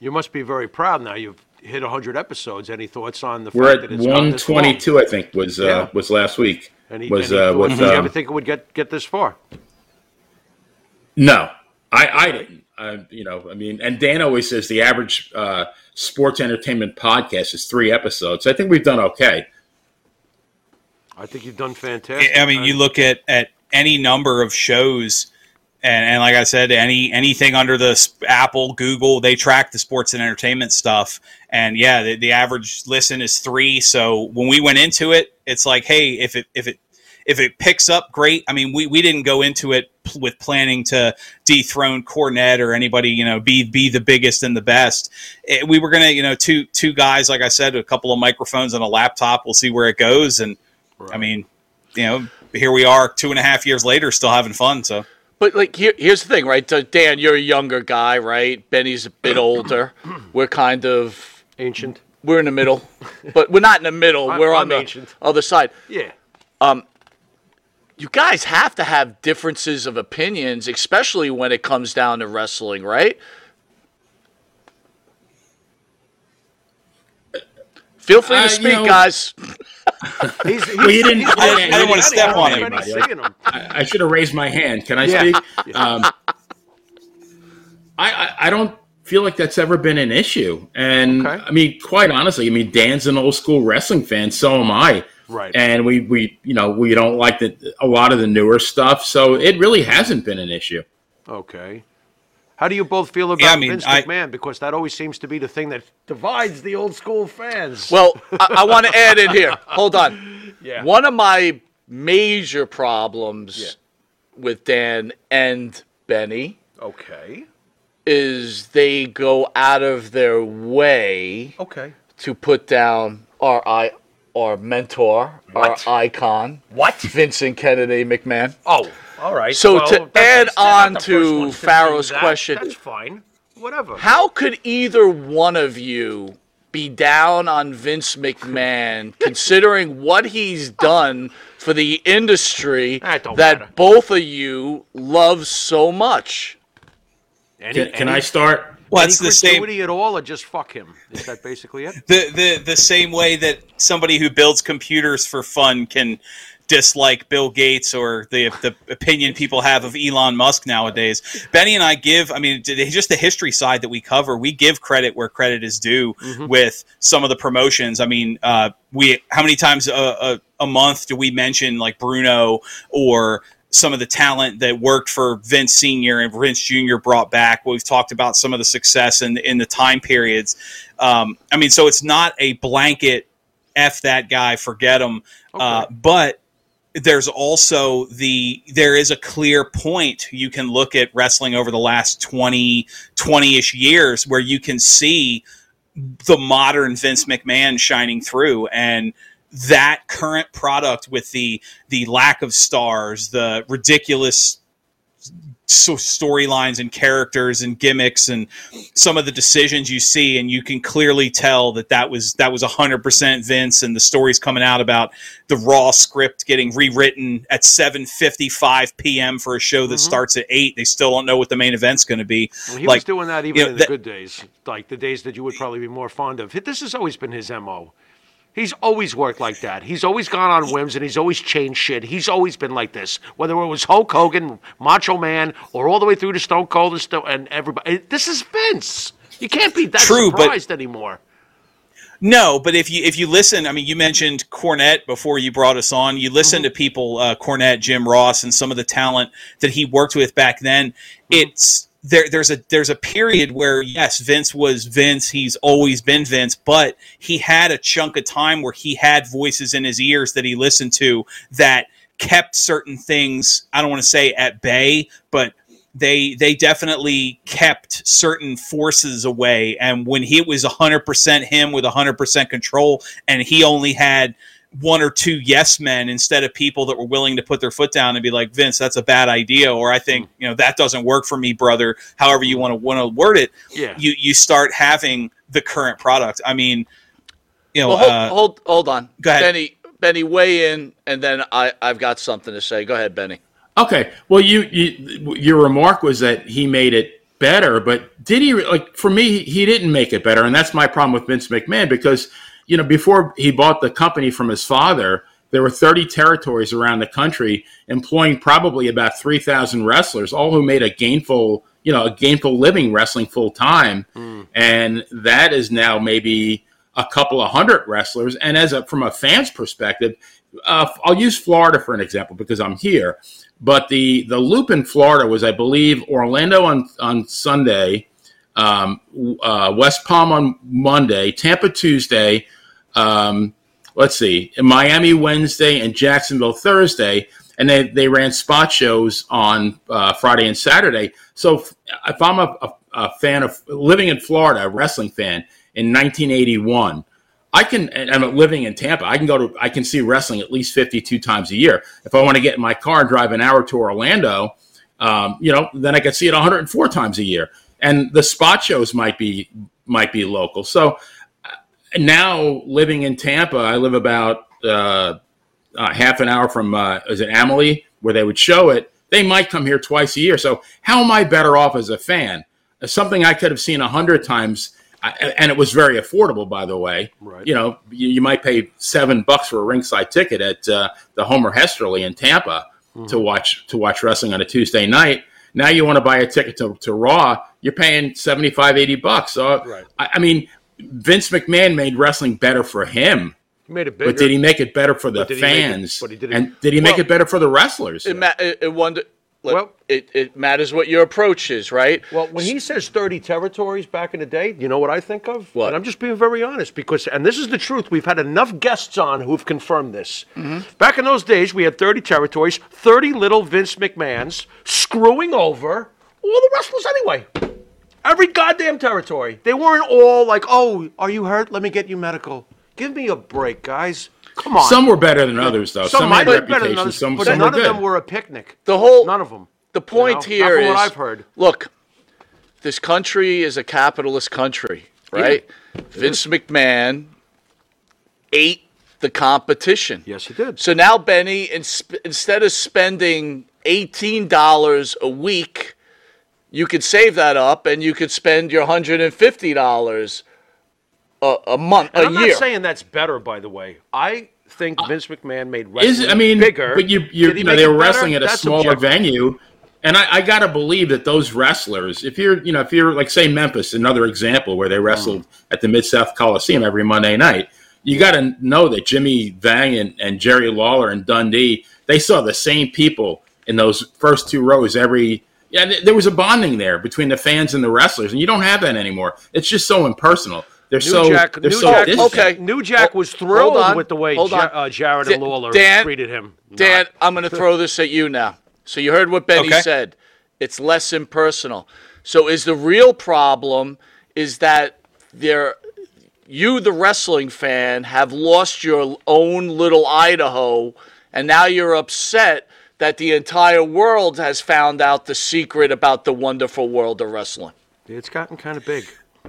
You must be very proud now. You've hit 100 episodes. Any thoughts on the We're fact at that it's gone this long? 122, I think, was uh, was last week. Any, was any uh, thoughts? with Did you um, ever think it would get, get this far? no, I I didn't. Uh, you know, I mean, and Dan always says the average uh, sports entertainment podcast is three episodes. I think we've done okay. I think you've done fantastic. I mean, you look at at any number of shows, and, and like I said, any anything under the Apple, Google, they track the sports and entertainment stuff. And yeah, the, the average listen is three. So when we went into it, it's like, hey, if it if it if it picks up, great. I mean, we, we didn't go into it p- with planning to dethrone Cornette or anybody, you know, be be the biggest and the best. It- we were gonna, you know, two two guys, like I said, a couple of microphones and a laptop. We'll see where it goes. And I mean, you know, here we are, two and a half years later, still having fun. So But like here, here's the thing, right? So, Dan, you're a younger guy, right? Benny's a bit older. <clears throat> We're kind of ancient. We're in the middle, <laughs> but we're not in the middle. I'm- we're on I'm the ancient. other side. Yeah. Um, you guys have to have differences of opinions, especially when it comes down to wrestling, right? Feel free Uh, to you speak, know- guys. <laughs> He's, Well, you didn't. I- I didn't wanna step on. Him. I, I should have raised my hand. Can I Yeah. speak? Um, I, I I don't feel like that's ever been an issue, and Okay. I mean, quite honestly, I mean, Dan's an old school wrestling fan, so am I. Right. And we we you know we don't like the a lot of the newer stuff, so it really hasn't been an issue. Okay. How do you both feel about Yeah, I mean, Vince I- McMahon? Because that always seems to be the thing that divides the old school fans. Well, I, I want to add in here. <laughs> Hold on. Yeah. One of my major problems with Dan and Benny okay. is they go out of their way Okay. to put down our I our mentor, What? our icon, What? Vincent Kennedy McMahon. Oh, all right. So Well, to add on to ones Pharaoh's that. question, That's fine. Whatever. How could either one of you be down on Vince McMahon <laughs> considering what he's done for the industry That that matter. both of you love so much? Any, Can, can any- I start? well, any it's the same. at all, or just fuck him? Is that basically it? the the the same way that somebody who builds computers for fun can dislike Bill Gates or the the opinion people have of Elon Musk nowadays. Benny and I give, I mean, just the history side that we cover, we give credit where credit is due with some of the promotions. I mean, uh, we how many times a, a, a month do we mention like Bruno or some of the talent that worked for Vince Senior and Vince Junior brought back. We've talked about some of the success in in the time periods. Um, I mean, so it's not a blanket f that guy, forget him. Uh, but there's also the there is a clear point. You can look at wrestling over the last 20 20ish years where you can see the modern Vince McMahon shining through. And that current product with the the lack of stars, the ridiculous so storylines and characters and gimmicks and some of the decisions you see and you can clearly tell that that was that was 100% Vince and the stories coming out about the raw script getting rewritten at 7:55 p.m. for a show that mm-hmm. starts at 8 they still don't know what the main event's going to be Well, he like was doing that even you know, in the that- good days, like the days that you would probably be more fond of. This has always been his mo. He's always worked like that. He's always gone on whims and he's always changed shit. He's always been like this. Whether it was Hulk Hogan, Macho Man, or all the way through to Stone Cold and, Sto- and everybody. This is Vince. You can't be that True, but- surprised anymore. No, but if you if you listen, I mean, you mentioned Cornette before you brought us on. You listen Mm-hmm. to people, uh, Cornette, Jim Ross, and some of the talent that he worked with back then. Mm-hmm. It's there. There's a there's a period where yes, Vince was Vince. He's always been Vince, but he had a chunk of time where he had voices in his ears that he listened to that kept certain things. I don't want to say at bay, but they they definitely kept certain forces away and when he was 100% him with 100% control and he only had one or two yes men instead of people that were willing to put their foot down and be like Vince that's a bad idea or I think you know that doesn't work for me brother however you want to want to word it Yeah. you you start having the current product I mean you know Well, hold, uh, hold, hold on. go ahead. Benny, Benny, weigh in, and then I, I've got something to say. Go ahead, Benny. Okay. Well, you, you your remark was that he made it better, but did he? Like for me, he didn't make it better, and that's my problem with Vince McMahon because you know before he bought the company from his father, there were 30 territories around the country employing probably about 3,000 wrestlers, all who made a gainful you know a gainful living wrestling full time, and that is now maybe a couple of hundred wrestlers. And as a from a fan's perspective, uh, I'll use Florida for an example because I'm here. But the the loop in Florida was, I believe, Orlando on on Sunday, um, uh, West Palm on Monday, Tampa Tuesday. Um, let's see, Miami Wednesday and Jacksonville Thursday, and they, they ran spot shows on uh, Friday and Saturday. So if, I'm a, a, a fan of living in Florida, a wrestling fan in 1981, I can, and I'm living in Tampa. I can go to, I can see wrestling at least 52 times a year. If I want to get in my car and drive an hour to Orlando, um, you know, then I could see it 104 times a year. And the spot shows might be might be local. So uh, now living in Tampa, I live about uh, uh, half an hour from uh, is it Amalie where they would show it. They might come here twice a year. So how am I better off as a fan? Uh, Something I could have seen a hundred times, I- and it was very affordable, by the way. Right. You know, you, you might pay seven bucks for a ringside ticket at uh, the Homer Hesterly in Tampa to watch to watch wrestling on a Tuesday night. Now you want to buy a ticket to, to Raw, you're paying 75, 80 bucks. So, Right. I, I mean, Vince McMahon made wrestling better for him, He made it bigger. but did he make it better for the But did it- fans? but he did and did he make it better for the wrestlers? It, it, it wonder. Look, Well- it, it matters what your approach is, right? Well, when he says 30 territories back in the day, you know what I think of? What? And I'm just being very honest because, and this is the truth, we've had enough guests on who've confirmed this. Mm-hmm. Back in those days, we had 30 territories, 30 little Vince McMahons screwing over all the wrestlers anyway. Every goddamn territory. They weren't all like, oh, are you hurt? Let me get you medical. Give me a break, guys. Come on. some were better than others, though. Some Some, might had have been better than reputation. others, Some, but some none were of good. them were a picnic. The whole None of them. The point know, not here from what is, I've heard. look, this country is a capitalist country, right? Vince McMahon ate the competition. Yes, he did. So now Benny, ins- instead of spending eighteen dollars a week, you could save that up and you could spend your hundred and fifty dollars a, a month, And a I'm year. not saying that's better, by the way. I think Vince McMahon made wrestling Is wrestling I mean, bigger. but you you, you know they it were better? wrestling at a That's smaller subjective. venue, and I, I got to believe that those wrestlers, if you're you know if you're like say Memphis, another example where they Mm. wrestled at the Mid South Coliseum every Monday night, you got to know that Jimmy Vang and, and Jerry Lawler and Dundee, they saw the same people in those first two rows every. Yeah, there was a bonding there between the fans and the wrestlers, and you don't have that anymore. It's just so impersonal. They're New so Jack, they're New so Jack, okay. New Jack was thrilled on, with the way hold Ja- uh, Jarrett and Lawler Dan- treated him. Dan, Not- I'm going to throw this at you now. So you heard what Benny Okay. said. It's less impersonal. So is the real problem is that there you the wrestling fan have lost your own little Idaho and now you're upset that the entire world has found out the secret about the wonderful world of wrestling. it's gotten kind of big.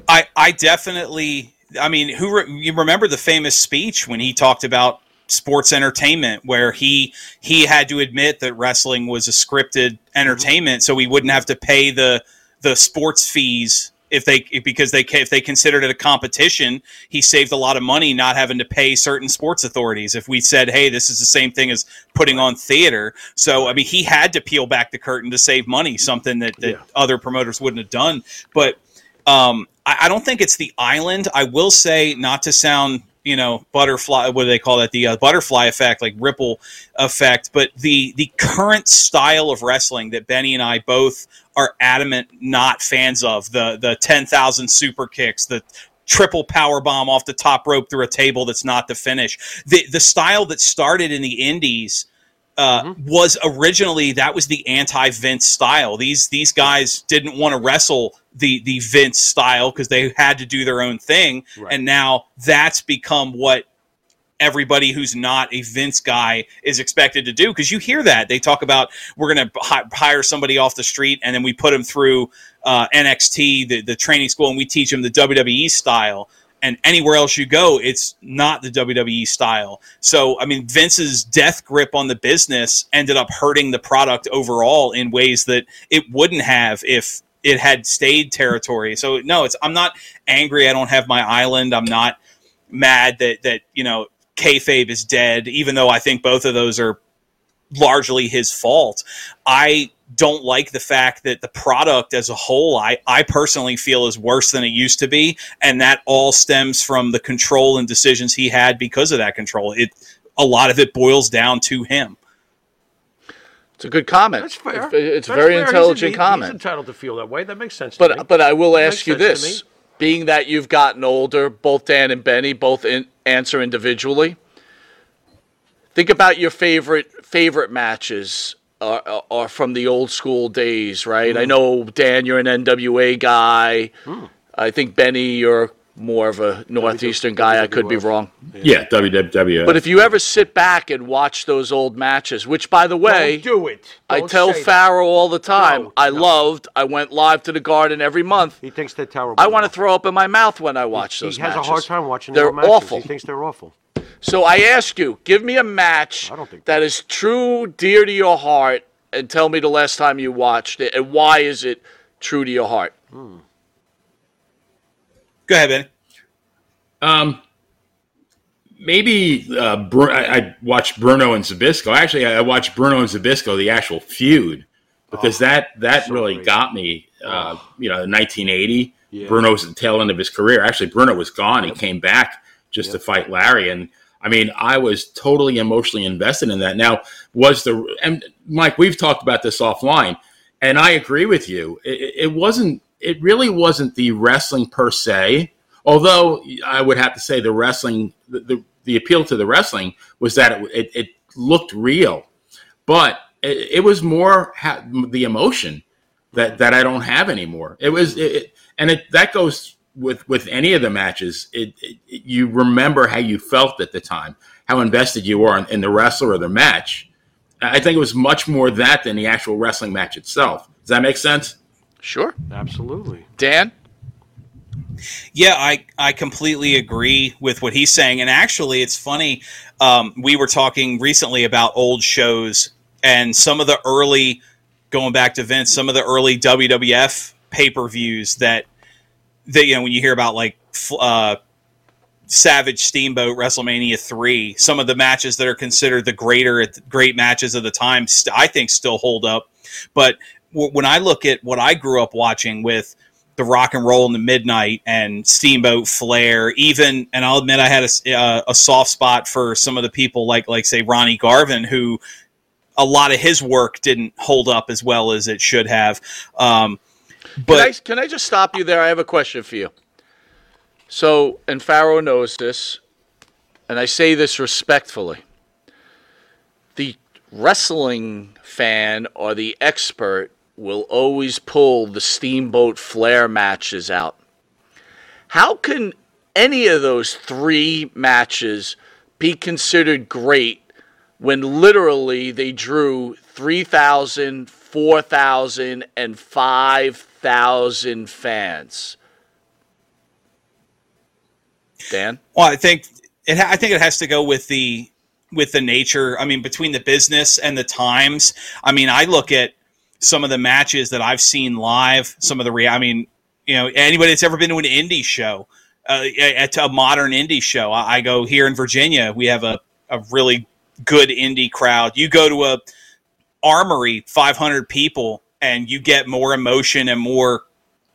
I, I definitely. I mean, who re, you remember the famous speech when he talked about sports entertainment, where he he had to admit that wrestling was a scripted mm-hmm. entertainment, so he wouldn't have to pay the the sports fees if they because they if they considered it a competition. He saved a lot of money not having to pay certain sports authorities. If we said, "Hey, this is the same thing as putting on theater," so I mean, he had to peel back the curtain to save money, something that, that Yeah. other promoters wouldn't have done, but. Um, I, I don't think it's the island. I will say, not to sound, you know, butterfly. What do they call that? The uh, butterfly effect, like ripple effect. But the the current style of wrestling that Benny and I both are adamant not fans of the the ten thousand super kicks, the triple power bomb off the top rope through a table that's not the finish. The the style that started in the indies uh, was originally that was the anti Vince style. These these guys didn't want to wrestle the the Vince style because they had to do their own thing, and now that's become what everybody who's not a Vince guy is expected to do. Because you hear that. They talk about we're going to hi- hire somebody off the street and then we put them through uh, NXT, the the training school, and we teach them the WWE style and anywhere else you go, it's not the WWE style. So, I mean, Vince's death grip on the business ended up hurting the product overall in ways that it wouldn't have if it had stayed territory. So, no, it's I'm not angry. I don't have my island. I'm not mad that that you know kayfabe is dead. Even though I think both of those are largely his fault. I don't like the fact that the product as a whole, I, I personally feel is worse than it used to be. And that all stems from the control and decisions he had because of that control. It, a lot of it boils down to him. It's a good comment. That's fair. It's, it's a very fair. Intelligent he- comment. He's entitled to feel that way. That makes sense. to me. But but I will That ask you this: being that you've gotten older, both Dan and Benny both in, answer individually. Think about your favorite favorite matches are, are- are from the old school days, right? Hmm. I know Dan, you're an NWA guy. I think Benny, you're more of a northeastern guy. I could be wrong. Yeah, WWF. But if you ever sit back and watch those old matches, which by the way, Don't do it. I Don't tell say that. Pharaoh all the time, No, I no. loved. I went live to the Garden every month. He thinks they're terrible. I want to throw up in my mouth when I watch He those has matches. a hard time watching They're their matches. awful. He thinks they're awful. So I ask you, give me a match I don't think that is true, dear to your heart, and tell me the last time you watched it, and why is it true to your heart? Go ahead, Benny. Um, maybe uh, Bru- I, I watched Bruno and Zbyszko. Actually, I watched Bruno and Zbyszko, the actual feud, because that that so really great. got me. Uh, You know, in 1980, Yeah. Bruno was at the tail end of his career. Actually, Bruno was gone. He came back just to fight Larry, and I mean, I was totally emotionally invested in that. Now, was the and Mike? We've talked about this offline, and I agree with you. It, it wasn't. It really wasn't the wrestling per se. Although I would have to say the wrestling, the, the, the appeal to the wrestling was that it, it, it looked real, but it, it was more ha- the emotion that, that I don't have anymore. It was, and it that goes with with any of the matches. It, it you remember how you felt at the time, how invested you were in, in the wrestler or the match. I think it was much more that than the actual wrestling match itself. Does that make sense? Sure. Absolutely. Dan? Yeah, I, I completely agree with what he's saying. And actually, it's funny. Um, we were talking recently about old shows and some of the early, going back to Vince, some of the early WWF pay per views that, that, you know, when you hear about like uh, Savage Steamboat WrestleMania 3, some of the matches that are considered the greater, great matches of the time, st- I think still hold up. But w- when I look at what I grew up watching with, the rock and roll in the midnight and steamboat flair even and i'll admit i had a, uh, a soft spot for some of the people like like say ronnie garvin who a lot of his work didn't hold up as well as it should have um, Can I, but can I just stop you there? I have a question for you. So, and Pharaoh knows this, and I say this respectfully. The wrestling fan or the expert will always pull the Steamboat Flair matches out. How can any of those three matches be considered great when literally they drew 3,000, 4,000, and 5,000 fans? Dan? Well, I think it. I think it has to go with the with the nature. I mean, between the business and the times. I mean, I look at some of the matches that I've seen live. Some of the. Rea- I mean, you know, anybody that's ever been to an indie show, uh, at a modern indie show. I, I go here in Virginia. We have a a really good indie crowd. You go to a armory, 500 people, and you get more emotion and more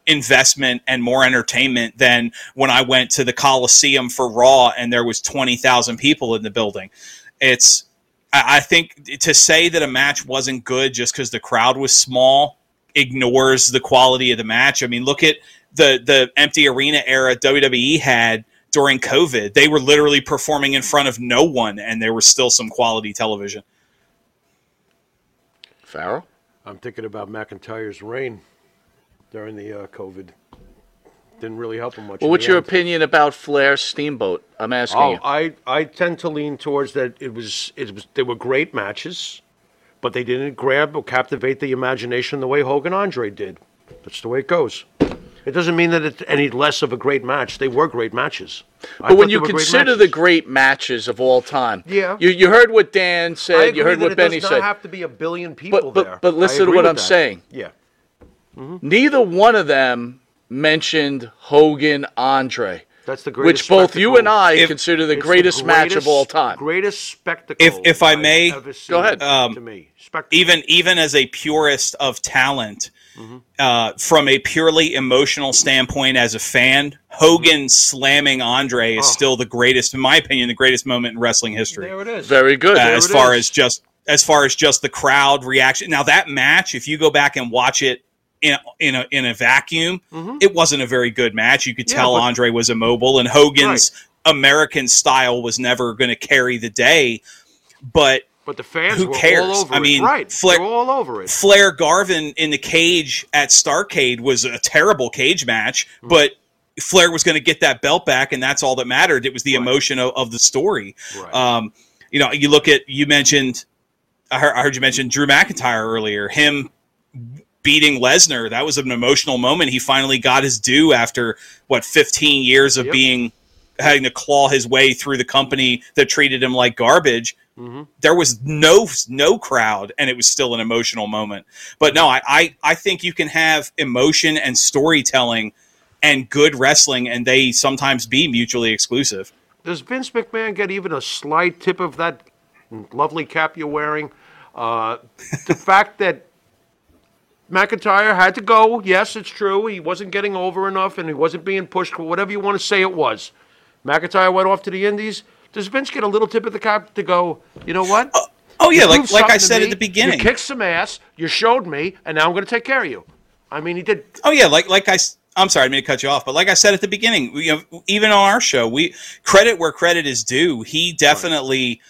investment and more entertainment than when I went to the Coliseum for Raw and there was 20,000 people in the building. It's, I think to say that a match wasn't good just because the crowd was small ignores the quality of the match. I mean, look at the, the empty arena era WWE had during COVID. They were literally performing in front of no one and there was still some quality television. Pharaoh? I'm thinking about McIntyre's reign during the uh, COVID. Didn't really help him much. Well, what's your end. opinion about Flair Steamboat? I'm asking Oh, you. I, I tend to lean towards that. It was it was they were great matches, but they didn't grab or captivate the imagination the way Hogan Andre did. That's the way it goes. It doesn't mean that it's any less of a great match. They were great matches. I But when you they were great consider the great matches of all time, Yeah. you, you heard what Dan said, you heard that what it Benny does said. not have to be a billion people but, there. but listen to what I'm that. saying. Yeah. Neither one of them mentioned Hogan Andre. That's the greatest. which both you and I If- consider the It's greatest, match of all time. Greatest spectacle. If- if I I've may, ever seen ahead. Um, to me, spectacle. even even as a purist of talent, uh, from a purely emotional standpoint, as a fan, Hogan slamming Andre is Oh. still the greatest, in my opinion, the greatest moment in wrestling history. there it is. Very good. uh, as far is. as just as far as just the crowd reaction. Now that match, if you go back and watch it in a, in a in a vacuum, it wasn't a very good match. You could Mm-hmm. Yeah, tell but- Andre was immobile, and Hogan's American style was never going to carry the day. But but the fans who were cares? all over I it. mean, right? Flair- all over it. Flair Garvin in the cage at Starcade was a terrible cage match, Hmm. but Flair was going to get that belt back, and that's all that mattered. It was the emotion of, of the story. Right. Um, you know, you look at you mentioned, I heard, I heard you mention Drew McIntyre earlier. Him beating Lesnar, that was an emotional moment. He finally got his due after what 15 years of Yep. being having to claw his way through the company that treated him like garbage. Mm-hmm. There was no no crowd, and it was still an emotional moment. But no, I, I I think you can have emotion and storytelling and good wrestling, and they sometimes be mutually exclusive. Does Vince McMahon get even a slight tip of that lovely cap you're wearing? Uh, the <laughs> fact that McIntyre had to go, yes, it's true. He wasn't getting over enough and he wasn't being pushed, whatever you want to say it was. McIntyre went off to the Indies. Does Vince get a little tip of the cap to go, you know what? Oh, oh yeah, You like like I said me. at the beginning. You kicked some ass, you showed me, and now I'm going to take care of you. I mean, he did. Oh yeah, like like I. I'm sorry, I mean to cut you off, but like I said at the beginning, you know, even on our show, we credit where credit is due. He definitely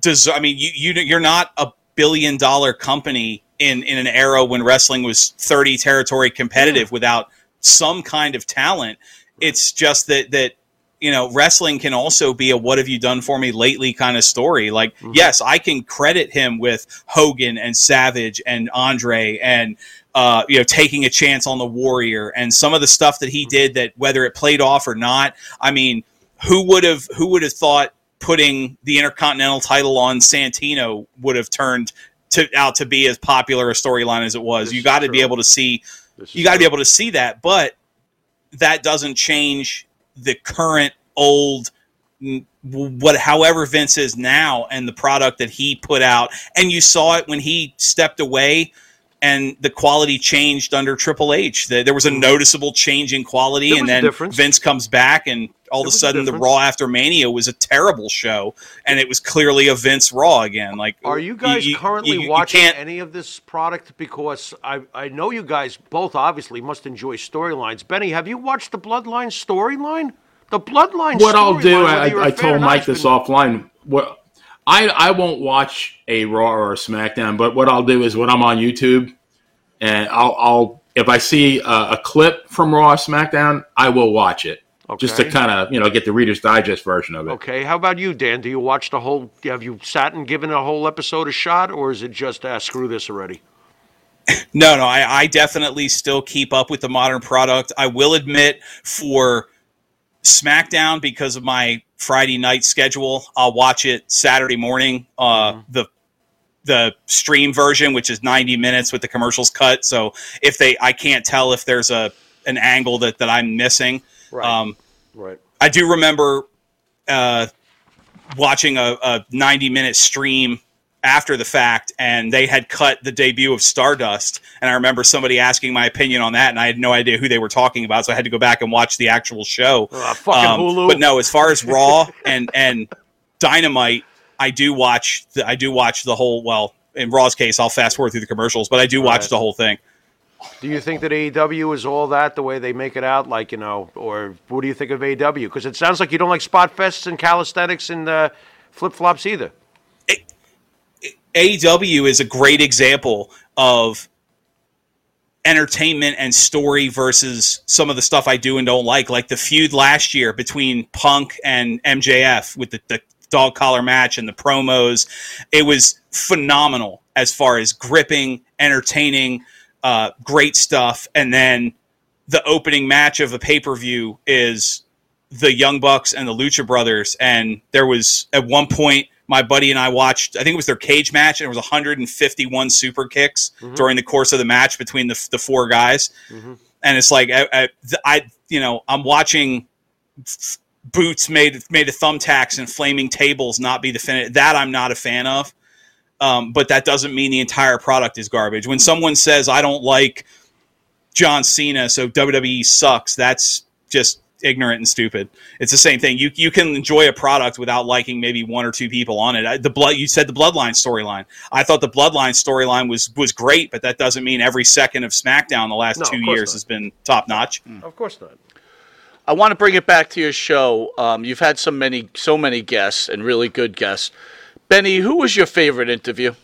does. I mean, you, you you're not a billion dollar company in in an era when wrestling was 30 territory competitive without some kind of talent. It's just that that you know wrestling can also be a what have you done for me lately kind of story. Like yes i can credit him with hogan and savage and andre and uh, you know taking a chance on the warrior and some of the stuff that he did that whether it played off or not. I mean who would have who would have thought putting the intercontinental title on santino would have turned to out to be as popular a storyline as it was? This you got to be able to see you got to be able to see that but that doesn't change the current old mm, n- what however Vince is now and the product that he put out. And you saw it when he stepped away and the quality changed under Triple H. The- There was a mm-hmm. noticeable change in quality, and then. Vince comes back, and all There of a was a sudden, the. Raw after Mania was a terrible show, and it was clearly a Vince Raw again. Like, Are you guys currently you- you watching can't- any of this product? Because I, I know you guys both obviously must enjoy storylines. Benny, have you watched the Bloodline storyline? The Bloodline. what I'll do, storyline, whether I, you're a I fan or told Mike has this been- offline. What I I won't watch a Raw or a SmackDown, but what I'll do is when I'm on YouTube, and I'll I'll if I see a, a clip from Raw or SmackDown, I will watch it just to kind of you know get the Reader's Digest version of it. Okay, how about you, Dan? Do you watch the whole? Have you sat and given a whole episode a shot, or is it just ah, screw this already? <laughs> No, no, I, I definitely still keep up with the modern product. I will admit for SmackDown because of my Friday night schedule, I'll watch it Saturday morning. Uh, The the stream version, which is ninety minutes with the commercials cut. So if they, I can't tell if there's a an angle that that I'm missing. Right. Um, Right. I do remember uh, watching a, a 90 minute stream after the fact, and they had cut the debut of Stardust. And I remember somebody asking my opinion on that, and I had no idea who they were talking about, so I had to go back and watch the actual show. Fucking Hulu. But no, as far as Raw <laughs> and and Dynamite, I do watch. The, I do watch the whole. Well, in Raw's case, I'll fast forward through the commercials, but I do watch Right. the whole thing. Do you think that AEW is all that the way they make it out? Like you know, or what do you think of AEW? Because it sounds like you don't like spot fests and calisthenics and uh, flip flops either. AEW is a great example of entertainment and story versus some of the stuff I do and don't like, like the feud last year between Punk and MJF with the, the dog collar match and the promos. It was phenomenal as far as gripping, entertaining, uh, great stuff. And then the opening match of a pay per view is the Young Bucks and the Lucha Brothers. And there was at one point my buddy and I watched. I think it was their cage match, and it was 151 super kicks during the course of the match between the the four guys. And it's like I, I, I, you know, I'm watching boots made made of thumbtacks and flaming tables not be definitive. That I'm not a fan of. Um, but that doesn't mean the entire product is garbage. When someone says I don't like John Cena, so WWE sucks, that's just ignorant and stupid. It's the same thing. You you can enjoy a product without liking maybe one or two people on it. I, the blood you said the Bloodline storyline. I thought the Bloodline storyline was was great, but that doesn't mean every second of SmackDown the last No, two years not. has been top notch. Of course not. I want to bring it back to your show. Um, you've had so many, so many guests and really good guests. Benny, who was your favorite interview?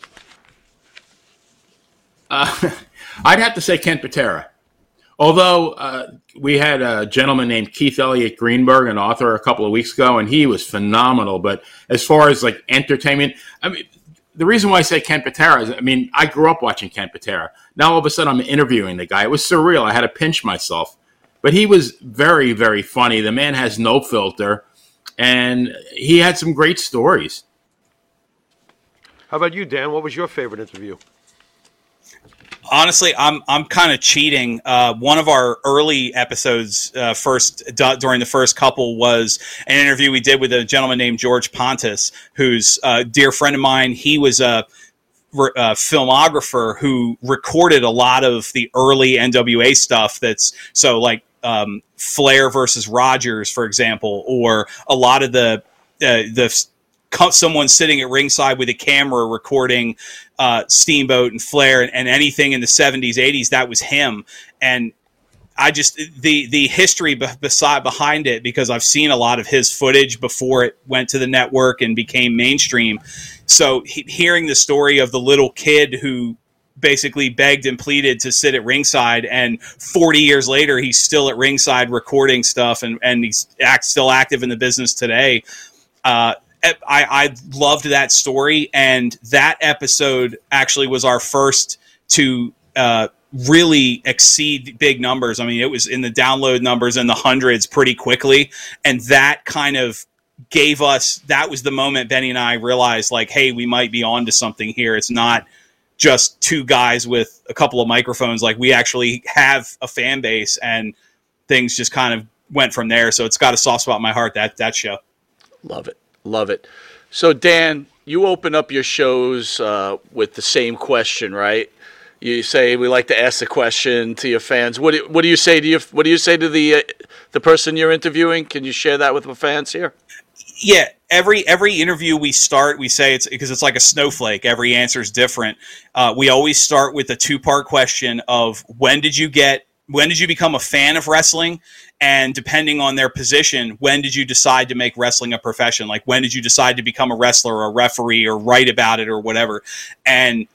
Uh, <laughs> I'd have to say Ken Patera. Although uh, we had a gentleman named Keith Elliot Greenberg, an author, a couple of weeks ago, and he was phenomenal. But as far as like entertainment, I mean, the reason why I say Ken Patera is, I mean, I grew up watching Ken Patera. Now all of a sudden I'm interviewing the guy. It was surreal. I had to pinch myself. But he was very, very funny. The man has no filter, and he had some great stories. How about you, Dan? What was your favorite interview? honestly, I'm I'm kind of cheating. Uh, one of our early episodes, uh, first du- during the first couple, was an interview we did with a gentleman named George Pontus, who's a dear friend of mine. He was a, re- a filmographer who recorded a lot of the early NWA stuff. That's so like um, Flair versus Rogers, for example, or a lot of the uh, the someone sitting at ringside with a camera recording uh, Steamboat and Flair and, and anything in the 70s, 80s, that was him. And I just the the history be- beside behind it because I've seen a lot of his footage before it went to the network and became mainstream. So he, hearing the story of the little kid who basically begged and pleaded to sit at ringside and 40 years later he's still at ringside recording stuff and, and he's act, still active in the business today uh, I, I loved that story, and that episode actually was our first to uh, really exceed big numbers. I mean, it was in the download numbers in the hundreds pretty quickly, and that kind of gave us that was the moment Benny and I realized, like, hey, we might be onto something here. It's not just two guys with a couple of microphones. Like, we actually have a fan base, and things just kind of went from there. So it's got a soft spot in my heart that that show. Love it. Love it. So, Dan, you open up your shows uh, with the same question, right? You say we like to ask the question to your fans. What do, what do you say to you? What do you say to the uh, the person you're interviewing? Can you share that with the fans here? Yeah every every interview we start we say it's because it's like a snowflake. Every answer is different. Uh, we always start with a two part question of when did you get when did you become a fan of wrestling? And depending on their position when did you decide to make wrestling a profession? Like when did you decide to become a wrestler or a referee or write about it or whatever? And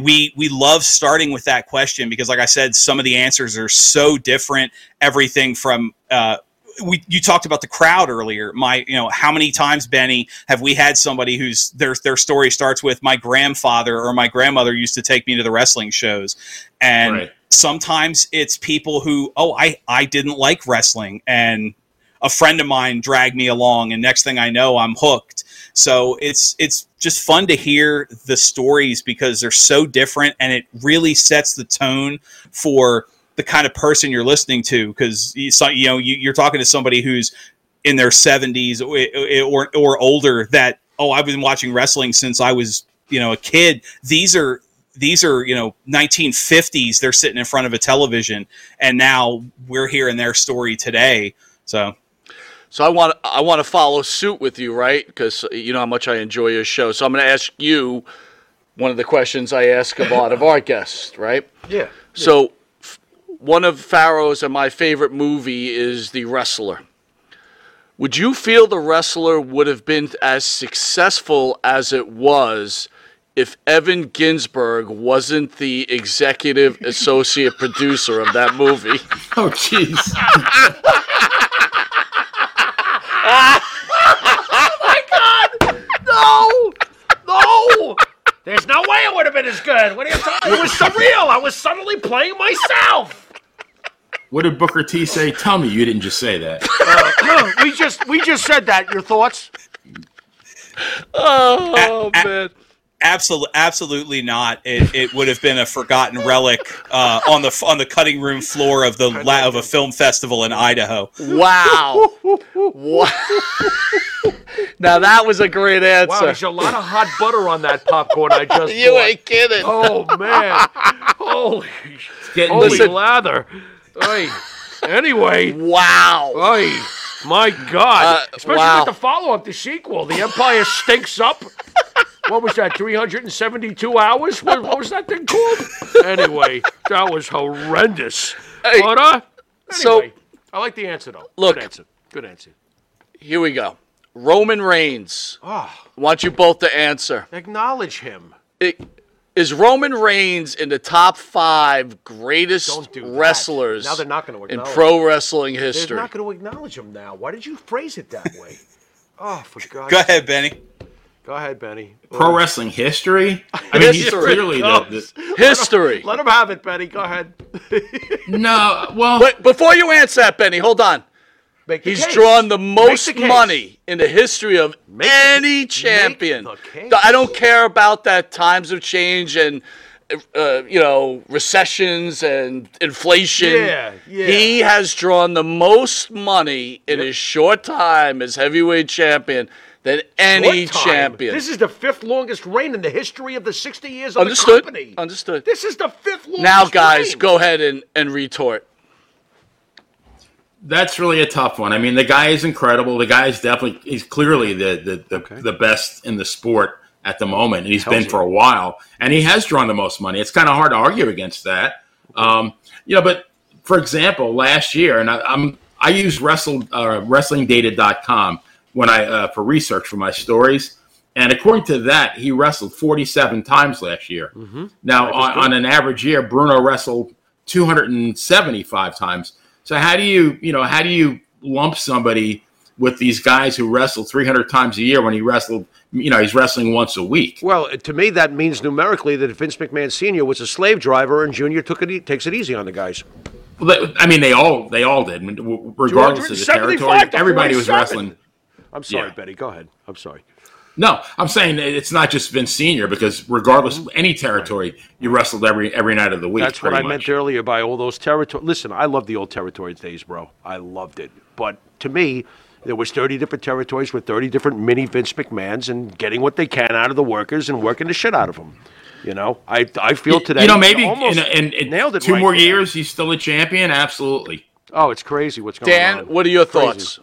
we we love starting with that question because like i said some of the answers are so different. Everything from uh, we you talked about the crowd earlier. My, you know, how many times, Benny, have we had somebody whose their their story starts with my grandfather or my grandmother used to take me to the wrestling shows, and Right. sometimes it's people who, oh, I I didn't like wrestling, and a friend of mine dragged me along, and next thing I know, I'm hooked. So it's it's just fun to hear the stories because they're so different, and it really sets the tone for the kind of person you're listening to because you, so- you know you, you're talking to somebody who's in their 70s or, or or older that oh I've been watching wrestling since I was you know a kid these are these are you know 1950s they're sitting in front of a television and now we're hearing their story today so So I want I want to follow suit with you, right? Because you know how much I enjoy your show. So I'm going to ask you one of the questions I ask a lot of our guests, right? Yeah. So f- one of Pharaoh's and my favorite movie is The Wrestler. Would you feel The Wrestler would have been as successful as it was if Evan Ginzburg wasn't the executive <laughs> associate producer of that movie? Oh, jeez. <laughs> Oh, my God! No! No! There's no way it would have been as good. What are you talking? It was surreal. I was suddenly playing myself. What did Booker T say? Tell me you didn't just say that. <laughs> we just we just said that. Your thoughts? Oh, A- man. Absolutely, absolutely not. It, it would have been a forgotten relic uh, on the on the cutting room floor of the la- of a film festival in Idaho. Wow. <laughs> wow. now that was a great answer. Wow, there's a lot of hot butter on that popcorn I just <laughs> you bought. ain't kidding. Oh man! Holy, Getting holy Listen. lather! Hey, anyway, Wow. hey, my God! Uh, Especially wow. with the follow-up, the sequel, "The Empire Stinks Up." What was that? 372 hours? What, what was that thing called? Anyway, that was horrendous. Hey, but uh, so- I like the answer though. Look. Good answer. Good answer. Here we go. Roman Reigns. Oh, I want you both to answer. acknowledge him. It, is Roman Reigns in the top five greatest Don't do that. wrestlers Now they're not gonna in acknowledge pro wrestling history? They're not going to acknowledge him now. Why did you phrase it that way? <laughs> oh, for God's Go ahead, Benny. Go ahead, Benny. Pro wrestling history. I mean, he's History. clearly the, the history. <laughs> Let him have it, Benny. Go ahead. <laughs> no. Well, But before you answer that, Benny, hold on. Make the He's case. drawn the most the money in the history of Make any champion. I don't care about that times of change and uh, you know recessions and inflation. Yeah, yeah. He has drawn the most money in his short time as heavyweight champion than any champion. This is the fifth longest reign in the history of the 60 years of Understood. the company. Understood. This is the fifth longest Now, guys, reign. go ahead and, and retort. That's really a tough one. I mean, the guy is incredible. The guy is definitely he's clearly the the, the, the best in the sport at the moment, and he's been for a while. And he has drawn the most money. It's kind of hard to argue against that. Um, you know, but for example, last year, and I, I'm I use wrestle uh, WrestlingData.com when I uh, for research for my stories. And according to that, he wrestled 47 times last year. Now, on, on an average year, Bruno wrestled 275 times. So how do you, you know, how do you lump somebody with these guys who wrestle 300 times a year when he wrestled, you know, he's wrestling once a week? Well, to me, that means numerically that Vince McMahon Sr. was a slave driver and Junior took it, takes it easy on the guys. Well, they- I mean, they all they all did, I mean, w- regardless of the territory. Everybody was wrestling. I'm sorry, Yeah. Benny. Go ahead. I'm sorry. No, I'm saying it's not just Vince Senior because regardless of any territory, you wrestled every every night of the week. That's what I pretty meant earlier by all those territories. Listen, I love the old territory days, bro. I loved it. But to me, there was 30 different territories with 30 different mini Vince McMahons and getting what they can out of the workers and working the shit out of them. You know, I I feel today. You know, maybe in, almost in, in nailed it two right more there. years, he's still a champion. Absolutely. Oh, it's crazy what's going Dan, on. Dan, what are your Crazy. thoughts?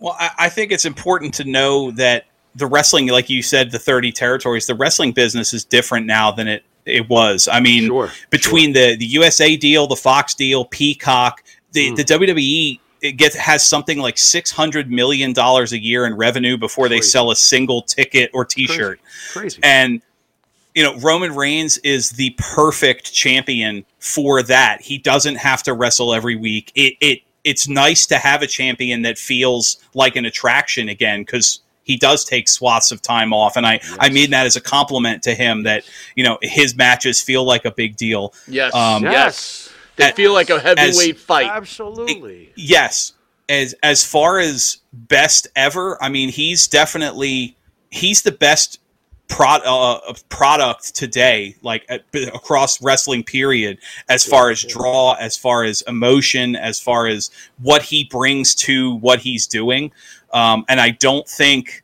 Well, I, I think it's important to know that the wrestling, like you said, the 30 territories, the wrestling business is different now than it, it was. I mean, Sure, between the, the USA deal, the Fox deal, Peacock, the, mm. the WWE it gets has something like six hundred million dollars a year in revenue before they sell a single ticket or T-shirt. Crazy. And you know, Roman Reigns is the perfect champion for that. He doesn't have to wrestle every week. It it it's nice to have a champion that feels like an attraction again because he does take swaths of time off, and I I mean that as a compliment to him that you know his matches feel like a big deal. Yes. Um, yes. They as- feel like a heavyweight fight. Absolutely. Yes. As as far as best ever, I mean, he's definitely he's the best prod, uh, product today, like at, across wrestling. Period. As far as draw, as far as emotion, as far as what he brings to what he's doing, um, and I don't think.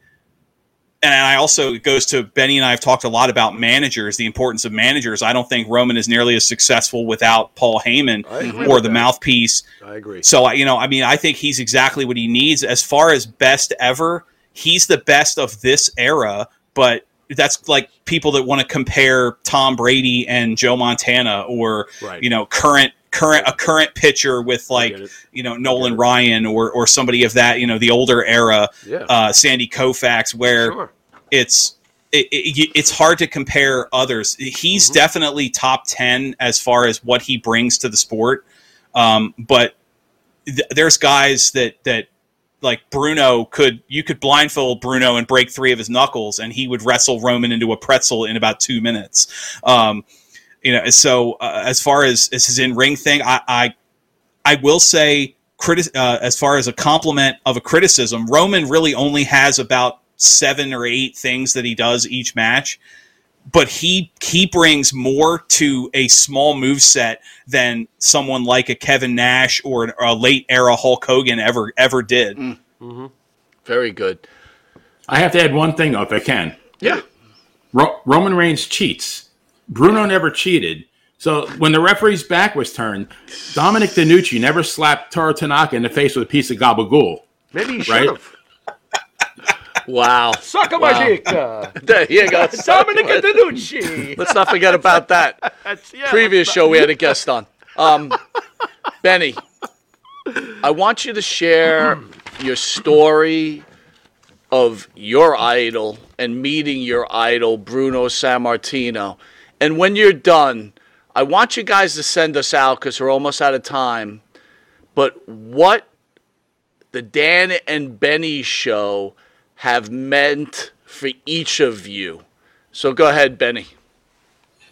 And I also it goes to Benny and I have talked a lot about managers, the importance of managers. I don't think Roman is nearly as successful without Paul Heyman or the that. mouthpiece. I agree. So I- you know, I mean, I think he's exactly what he needs as far as best ever. He's the best of this era, but that's like people that want to compare Tom Brady and Joe Montana, or Right. you know, current current a current pitcher with like you know Nolan Ryan or or somebody of that you know the older era, Yeah. uh, Sandy Koufax, where Sure. it's it, it, it's hard to compare others. He's Mm-hmm. definitely top ten as far as what he brings to the sport. Um, but th- there's guys that that like Bruno could you could blindfold Bruno and break three of his knuckles, and he would wrestle Roman into a pretzel in about two minutes. Um, you know, so uh, as far as, as his in ring thing, I, I I will say, criti- uh, as far as a compliment of a criticism, Roman really only has about seven or eight things that he does each match but he he brings more to a small move set than someone like a Kevin Nash or a late era Hulk Hogan ever ever did. Mm. Mm-hmm. Very good. I have to add one thing though, if I can. Yeah. Ro- Roman Reigns cheats. Bruno never cheated. So when the referee's back was turned, Dominic DeNucci never slapped Toru Tanaka in the face with a piece of gabagool. Maybe he should Right. have. Wow. Suck on Wow. my. Uh, <laughs> There you go. <laughs> Dominic Antonucci. Let's not forget about that. <laughs> Yeah, Previous show we had a guest on. Um, Benny, I want you to share <clears throat> your story of your idol and meeting your idol, Bruno Sammartino. And when you're done, I want you guys to send us out because we're almost out of time. But what the Dan and Benny show have meant for each of you. So go ahead, Benny.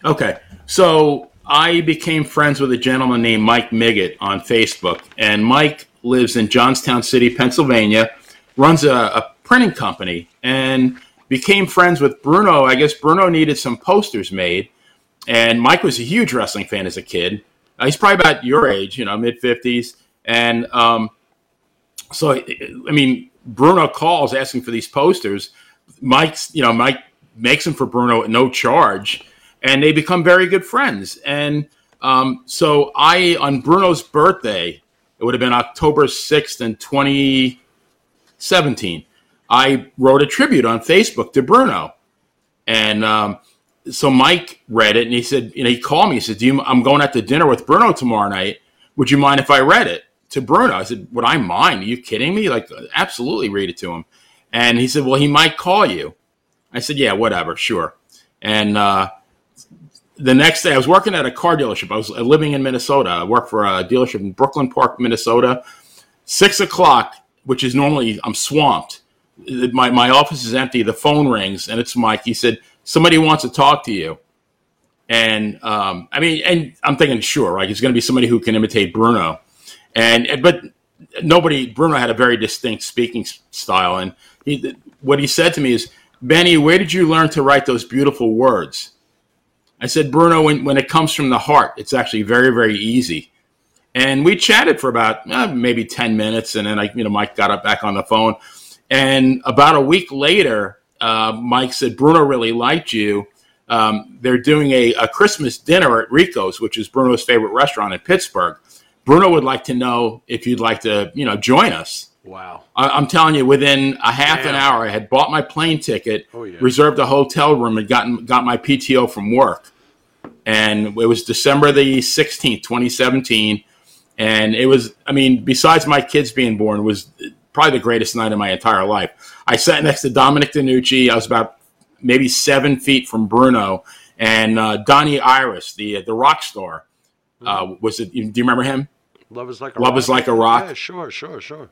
Okay. So I became friends with a gentleman named Mike Miggett on Facebook. And Mike lives in Johnstown City, Pennsylvania, runs a, a printing company, and became friends with Bruno. I guess Bruno needed some posters made. And Mike was a huge wrestling fan as a kid. Uh, he's probably about your age, you know, mid 50s. And um, so, I mean, Bruno calls asking for these posters. Mike's, you know, Mike makes them for Bruno at no charge, and they become very good friends. And um, so, I on Bruno's birthday, it would have been October sixth in twenty seventeen. I wrote a tribute on Facebook to Bruno, and um, so Mike read it, and he said, you know, he called me. He said, "Do you? I'm going out to dinner with Bruno tomorrow night. Would you mind if I read it to Bruno?" I said, "Would I mind? Are you kidding me? Like, absolutely, read it to him." And he said, "Well, he might call you." I said, "Yeah, whatever, sure." And uh, the next day, I was working at a car dealership. I was living in Minnesota. I worked for a dealership in Brooklyn Park, Minnesota. Six o'clock, which is normally I'm swamped. My my office is empty. The phone rings, and it's Mike. He said, "Somebody wants to talk to you." And um, I mean, and I'm thinking, sure, right? It's going to be somebody who can imitate Bruno, and and- but nobody. Bruno had a very distinct speaking style, and he, what he said to me is, "Benny, where did you learn to write those beautiful words?" I said, "Bruno, when when it comes from the heart, it's actually very very easy." And we chatted for about uh, maybe ten minutes, and then I, you know, Mike got up back on the phone, and about a week later, uh, Mike said, "Bruno really liked you." um, they're doing a, a Christmas dinner at Rico's, which is Bruno's favorite restaurant in Pittsburgh. Bruno would like to know if you'd like to, you know, join us. Wow. I, I'm telling you, within a half an hour, I had bought my plane ticket, Oh, yeah. reserved a hotel room, and gotten got my PTO from work. And it was December the 16th, 2017. And it was, I mean, besides my kids being born, it was probably the greatest night of my entire life. I sat next to Dominic DeNucci. I was about maybe seven feet from Bruno, and uh, Donnie Iris, the the rock star, uh, was it? Do you remember him? Love is like a Love rock. is like a rock. Yeah, sure, sure, sure.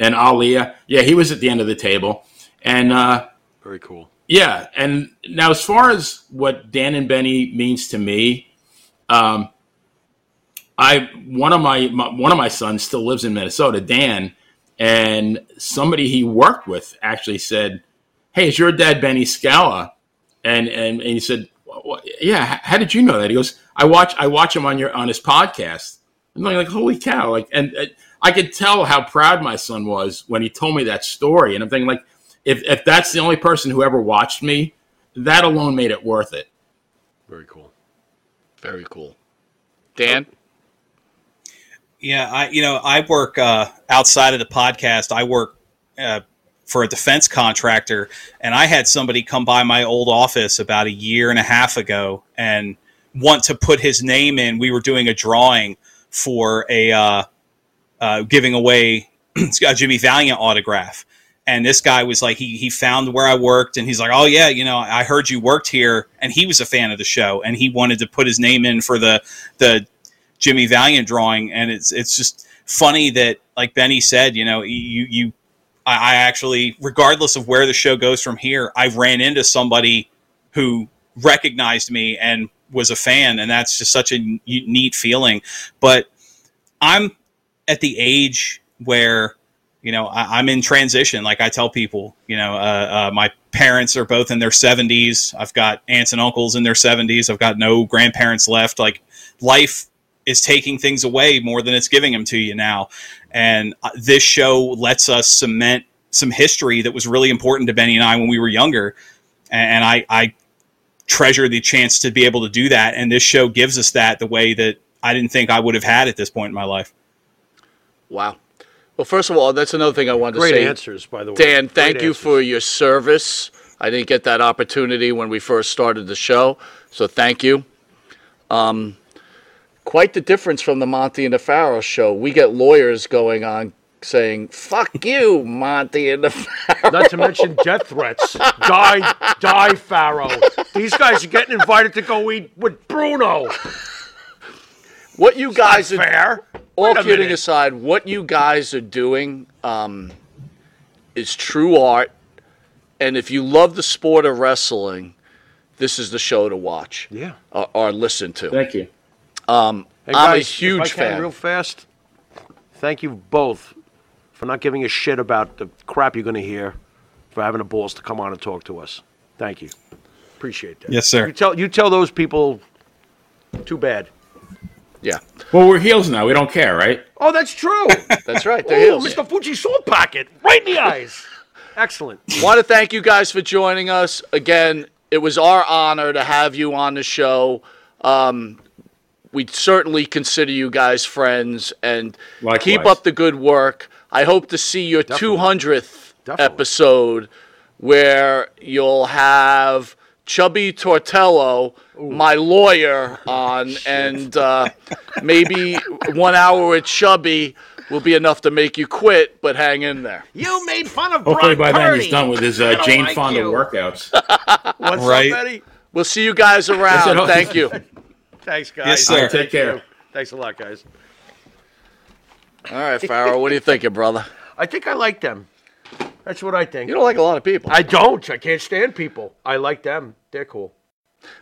And Aliyah, yeah, he was at the end of the table, and uh, Very cool. yeah. And now, as far as what Dan and Benny means to me, um, I one of my, my one of my sons still lives in Minnesota, Dan, and somebody he worked with actually said, "Hey, is your dad Benny Scala?" And and, and he said, "Wha- wha- "Yeah." How did you know that? He goes, "I watch I watch him on your on his podcast." I'm like, "Holy cow!" Like, and uh, I could tell how proud my son was when he told me that story. And I'm thinking, like, if if that's the only person who ever watched me, that alone made it worth it. Very cool. Very cool. Dan? Yeah, I you know I work uh, outside of the podcast. I work uh, for a defense contractor, and I had somebody come by my old office about a year and a half ago and want to put his name in. We were doing a drawing for a uh, uh, giving away <clears throat> a Jimmy Valiant autograph. And this guy was like, he, he found where I worked and he's like, oh, yeah, you know, I heard you worked here. And he was a fan of the show and he wanted to put his name in for the, the Jimmy Valiant drawing. And it's, it's just funny that, like Benny said, you know, you, you, I, I actually, regardless of where the show goes from here, I ran into somebody who recognized me and was a fan. And that's just such a neat feeling. But I'm at the age where you know, I, I'm in transition. Like I tell people, you know, uh, uh, my parents are both in their 70s. I've got aunts and uncles in their 70s. I've got no grandparents left. Like life is taking things away more than it's giving them to you now. And uh, this show lets us cement some history that was really important to Benny and I when we were younger. And I, I treasure the chance to be able to do that. And this show gives us that the way that I didn't think I would have had at this point in my life. Wow. Well, first of all, that's another thing I wanted Great to say. answers, by the way. Dan, thank Great you answers. for your service. I didn't get that opportunity when we first started the show, so thank you. Um, quite the difference from the Monte and the Pharaoh show. We get lawyers going on saying, fuck you, Monte and the Pharaoh. Not to mention death threats. die, die, Pharaoh. These guys are getting invited to go eat with Bruno. What you guys are Fair. all Wait a kidding minute. aside, what you guys are doing um, is true art. And if you love the sport of wrestling, this is the show to watch Yeah. or, or listen to. Thank you. Um, Hey, I'm a guys, if huge I can, fan. Real fast. Thank you both for not giving a shit about the crap you're going to hear, for having the balls to come on and talk to us. Thank you. Appreciate that. Yes, sir. You tell you tell those people. Too bad. Yeah, Well, we're heels now. We don't care, right? Oh, that's true. <laughs> that's right. They're oh, heels. Mr. Fuji salt packet, right in the eyes. Excellent. Want to thank you guys for joining us again. It was our honor to have you on the show. Um, we certainly consider you guys friends and Likewise. keep up the good work. I hope to see your Definitely. 200th Definitely. episode where you'll have Chubby Tortello, my lawyer, on, and uh, maybe one hour with Chubby will be enough to make you quit, but hang in there. You made fun of Hopefully Brock by then he's done with his I uh, Jane like Fonda you. workouts. <laughs> What's Right. up, Eddie? We'll see you guys around. Thank you. <laughs> Thanks, guys. Yes, sir. Take care. you. Thanks a lot, guys. All right, Pharaoh, what are you thinking, brother? <laughs> I think I like them. That's what I think. You don't like a lot of people. I don't. I can't stand people. I like them. They're cool.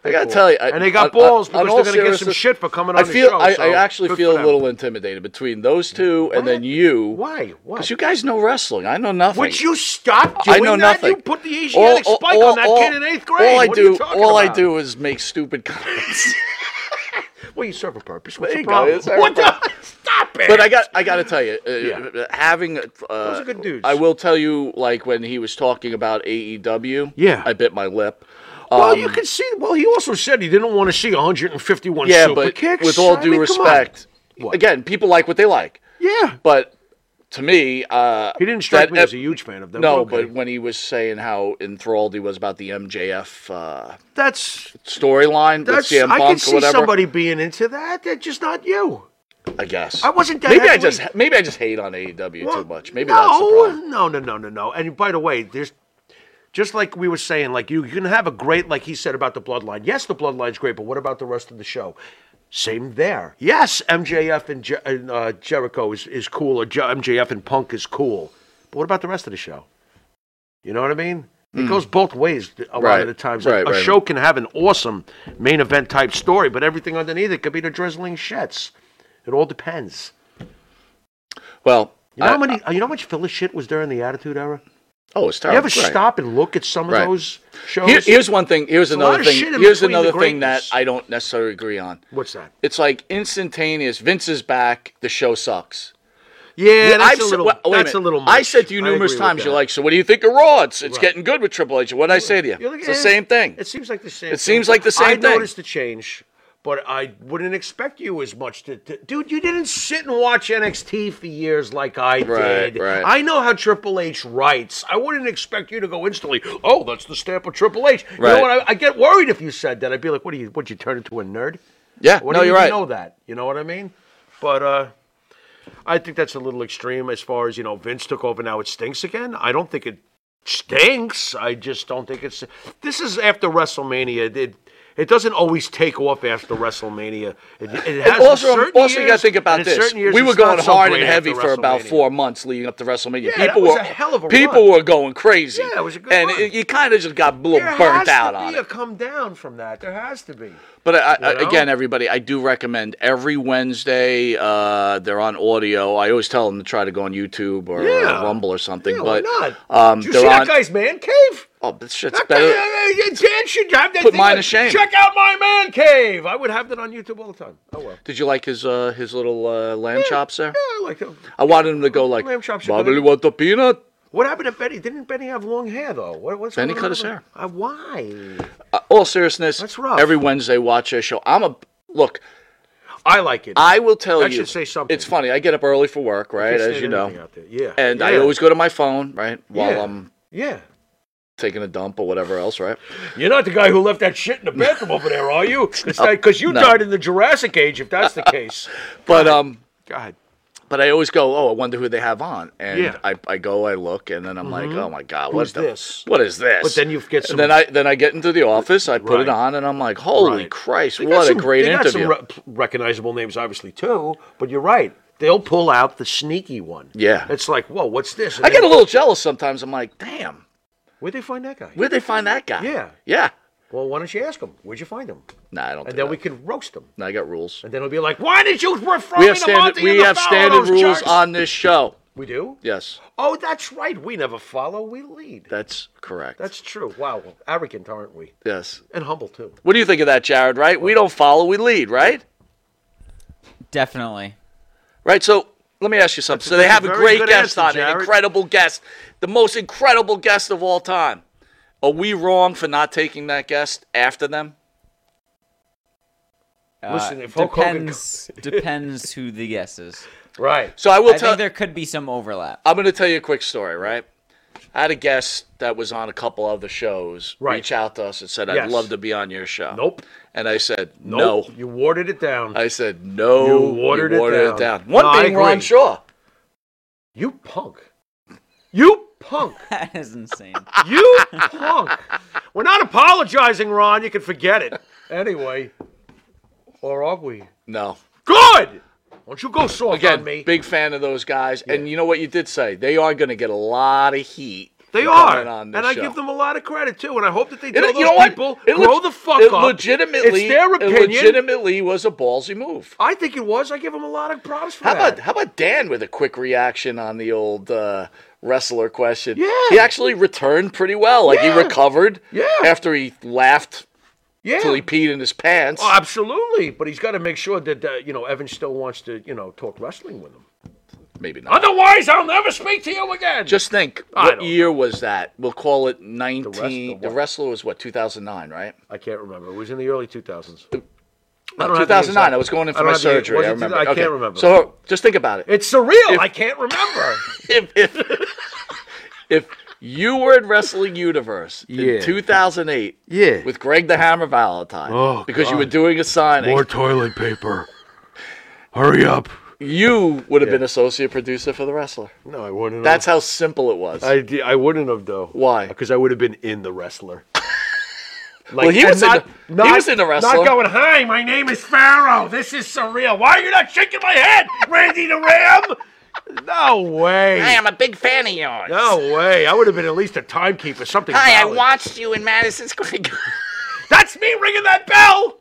I gotta cool. tell you, I, and they got on- balls on because all they're going to get some shit for coming on I feel, the show. I, so I actually feel a little intimidated between those two and then you, Why? Why? because you guys know wrestling. I know nothing. Would you stop I know that? nothing. You put the Asiatic spike on that kid in eighth grade. All I what are you do, all I do is make stupid comments. <laughs> <laughs> Well, you serve a purpose. What's There the go. problem? What the? <laughs> Stop it. but I got, I got to tell you, uh, Yeah. having uh, Those are good dudes. I will tell you, like when he was talking about AEW, Yeah. I bit my lip. Well, Um, you can see. Well, he also said he didn't want to see 151 yeah, super but kicks. with all I due mean, respect, again, people like what they like. Yeah. But to me, uh, He didn't strike that me as a huge fan of them. No, okay. but when he was saying how enthralled he was about the MJF uh, that's storyline with that's. CM I Punk can or see whatever, somebody being into that. They're just not you. I guess. I wasn't that maybe I just maybe I just hate on AEW Well, too much. Maybe no, that's the problem. No, no, no, no, no. And by the way, there's just like we were saying, like you, you can have a great, like he said about the bloodline. Yes, the bloodline's great, but what about the rest of the show? Same there. Yes, MJF and, Je- and uh, Jericho is, is cool, or Je- MJF and Punk is cool. But what about the rest of the show? You know what I mean? It goes both ways a lot. Right, of the times. right, a right. show can have an awesome main event type story, but everything underneath it could be the drizzling shits. It all depends. Well, You know I- how many? you know how much filler shit was during the Attitude Era? Oh, it's terrible. You ever right. stop and look at some of Right. those shows? Here- here's one thing. Here's a another thing. Here's the another thing that. I don't necessarily agree on. What's that? It's like instantaneous. Vince is back. The show sucks. Yeah, that's I've a said- little. well, wait that's a, minute. little. Much. I said to you numerous times. You're like, so what do you think of Raw? It's, it's Right. getting good with Triple H. What did I say to you? Like, it's the eh, same thing. It seems like the same. It seems like the same I thing. noticed the change, but I wouldn't expect you as much to, to. Dude, you didn't sit and watch NXT for years like I Right, did. right. I know how Triple H writes. I wouldn't expect you to go instantly. Oh, that's the stamp of Triple H. You Right. know what? I, I get worried if you said that. I'd be like, what do you? Would you turn into a nerd? yeah, What no, do you you're right. know that? You know what I mean? But uh, I think that's a little extreme as far as you know. Vince took over now; it stinks again. I don't think it stinks. I just don't think it's. This is after WrestleMania. It, It doesn't always take off after WrestleMania. It, it has also, certain also you got to think about this. years We were going so hard and heavy for about four months leading up to WrestleMania. Yeah, that people was were a hell of a people run. were going crazy. Yeah, it was a good and run. it- you kind of just got a little There burnt has out to on be it. a come down from that. There has to be. But I, I, again, everybody, I do recommend every Wednesday. Uh, they're on audio. I always tell them to try to go on YouTube or, Yeah. uh, Rumble or something. Yeah, why but not? um, Did you see on. that guy's man cave? Oh, this shit's better. guy, Dan should have that Put mine to shame. Check out my man cave. I would have that on YouTube all the time. Oh well. Did you like his uh, his little uh, lamb chops there? Yeah, I like them. I wanted him to go like, Lamb chops are Bobby, want the peanut? What happened to Benny? Didn't Benny have long hair though? What, what's Benny cut his hair. Uh, why? Uh, all seriousness, That's rough. Every Wednesday, watch their show. I'm a look. I like it. I will tell That you. should say something. It's funny. I get up early for work, right? As you know, anything out there. Yeah. and I always go to my phone, right, while Yeah. I'm Yeah. Taking a dump or whatever else, right? You're not the guy who left that shit in the bathroom over there, are you? Because you no. died in the Jurassic Age, if that's the case. <laughs> But um, Go ahead. but I always go, oh, I wonder who they have on, and Yeah. I, I go, I look, and then I'm like, oh my god, what Who's the- this? What is this? But then you get some- And then I then I get into the office, I put it on, and I'm like, holy Right. Christ, They what a some- great they got interview! Some re- recognizable names, obviously, too. But you're right. They'll pull out the sneaky one. Yeah. It's like, whoa, what's this? And I get a little jealous sometimes. I'm like, damn, Where'd they find that guy? where'd they find that guy? Yeah. yeah. Well, why don't you ask him? Where'd you find him? Nah, I don't. And do then that. we can roast him. No, I got rules. And then it'll be like, why did you refer We me have to standard. Monte We and the have standard rules jerks? on this show. We do? Yes, Oh, that's right. We never follow. We lead. that's correct. That's true. Wow. Arrogant, aren't we? yes. And humble, too. What do you think of that, Jarrett? Right? We don't follow, we lead, right? Definitely. Right. So let me ask you something. So they have a great guest answer, on, an incredible guest, the most incredible guest of all time. Are we wrong for not taking that guest after them? Uh, Listen, if Hulk Hogan depends <laughs> depends who the guest is. Right. So I will I tell. think there could be some overlap. I'm going to tell you a quick story, right? I had a guest that was on a couple other shows Right. reach out to us and said, "I'd Yes. love to be on your show." Nope. And I said, Nope. "No." You watered it down. I said, "No." You watered it down. One No, thing, Ron. Shaw. You punk. You punk. <laughs> That is insane. You punk. We're not apologizing, Ron. You can forget it. Anyway. Or are we? No. Good. Don't you go soft Again, on me. big fan of those guys. And you know what you did say? They are going to get a lot of heat. They are. And I show. give them a lot of credit, too. And I hope that they It- tell you those know what? people, It grow leg- the fuck it up. Legitimately, It's their it opinion. legitimately was a ballsy move. I think it was. I give them a lot of props for How that. about how about Dan with a quick reaction on the old uh, wrestler question? Yeah. he actually returned pretty well. Like Yeah. he recovered. Yeah. after he laughed yeah. till he peed in his pants. Oh, absolutely. But he's got to make sure that, uh, you know, Evan still wants to, you know, talk wrestling with him. Maybe not. Otherwise, I'll never speak to you again. Just think, I what don't year was that? We'll call it nineteen. the The, what? wrestler was what two thousand nine, right? I can't remember. It was in the early 2000s. I No, don't have the two thousand nine. exact- I was going in I for don't my have the- surgery. was I remember. I Okay. can't remember. So just think about it. It's surreal. I can't remember. <laughs> if if <laughs> if you were in Wrestling Universe Yeah. in 2008 Yeah. with Greg the Hammer Valentine Oh, because you God. were doing a signing, More toilet paper. Hurry up. you would have been associate producer for the wrestler. No, I wouldn't. That's how simple it was. I, di- I wouldn't have though. Why? Because I would have been in the wrestler. <laughs> Like, Well, he and was in not, the- he not- was in the wrestler. Not going, hi, my name is Pharaoh. This is surreal. Why are you not shaking my head, Randy the Ram? No way. I'm a big fan of yours. No way. I would have been at least a timekeeper, something. Like that. Hi, I valid. watched you in Madison Square Garden. <laughs> That's me ringing that bell.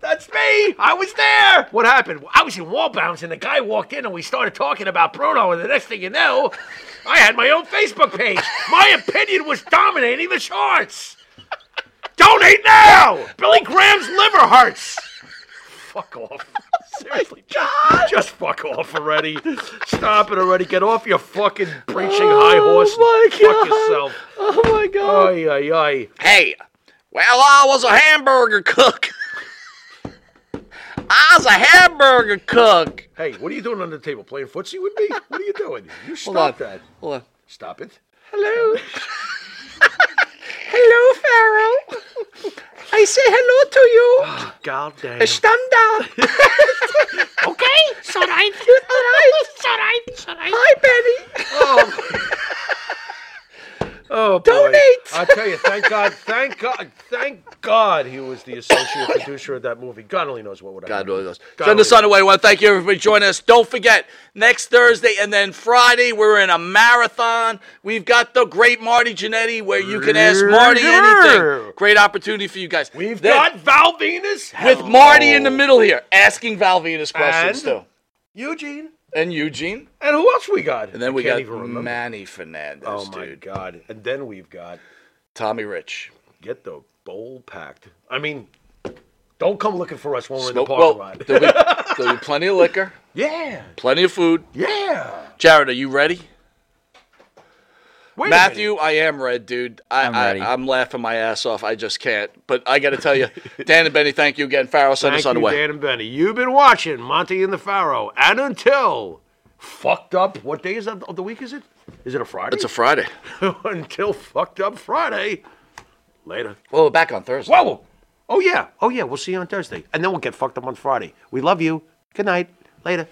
That's me. I was there. What happened? I was in wall bounce, and the guy walked in, and we started talking about Bruno. And the next thing you know, I had my own Facebook page. My opinion was dominating the charts. Donate now. Billy Graham's liver hurts. Fuck off. Seriously, <laughs> just, just fuck off already. Stop it already. Get off your fucking preaching high oh horse. my God. Fuck yourself. Oh my god. Ay, ay, ay. Hey, well, I was a hamburger cook. I was a hamburger cook. Hey, what are you doing under the table? Playing footsie with me? What are you doing? You Hold on. stop that. Hold on. Stop it. Hello. Hello, Pharaoh. I say hello to you. Ah, God damn. Eh, stand down. <laughs> okay, it's all right. All right, it's all right. It's all right. Hi, Betty. Oh, <laughs> oh boy. Donate. I tell you, thank God, thank God, thank God he was the associate producer of that movie. God only knows what would have God really knows. God Send us only on the way. Want thank you everybody for joining us. Don't forget, next Thursday and then Friday, we're in a marathon. We've got the great Marty Jannetty where you can ask Marty anything. Great opportunity for you guys. We've Then- got Val Venis with Marty in the middle here, asking Val Venis questions And? too. Eugene. And Eugene. And who else we got? And then we got. Manny Fernandez, Oh my dude. God! And then we've got Tommy Rich. get the bowl packed. I mean, don't come looking for us when we're in the parking well, lot. there'll, be, there'll be <laughs> plenty of liquor, yeah, plenty of food. yeah. Jarrett, are you ready? Wait Matthew, I am red, dude. I, I'm ready. I'm laughing my ass off. I just can't. But I got to tell you, <laughs> Dan and Benny, thank you again. Pharaoh, send Thank us on the way. Dan and Benny. You've been watching Monte and the Pharaoh, and until fucked up. What day is that of the week? Is it? Is it a Friday? It's a Friday. <laughs> until fucked up Friday. Later. Well, we're back on Thursday. Whoa. Oh yeah. Oh yeah. We'll see you on Thursday, and then we'll get fucked up on Friday. We love you. Good night. Later.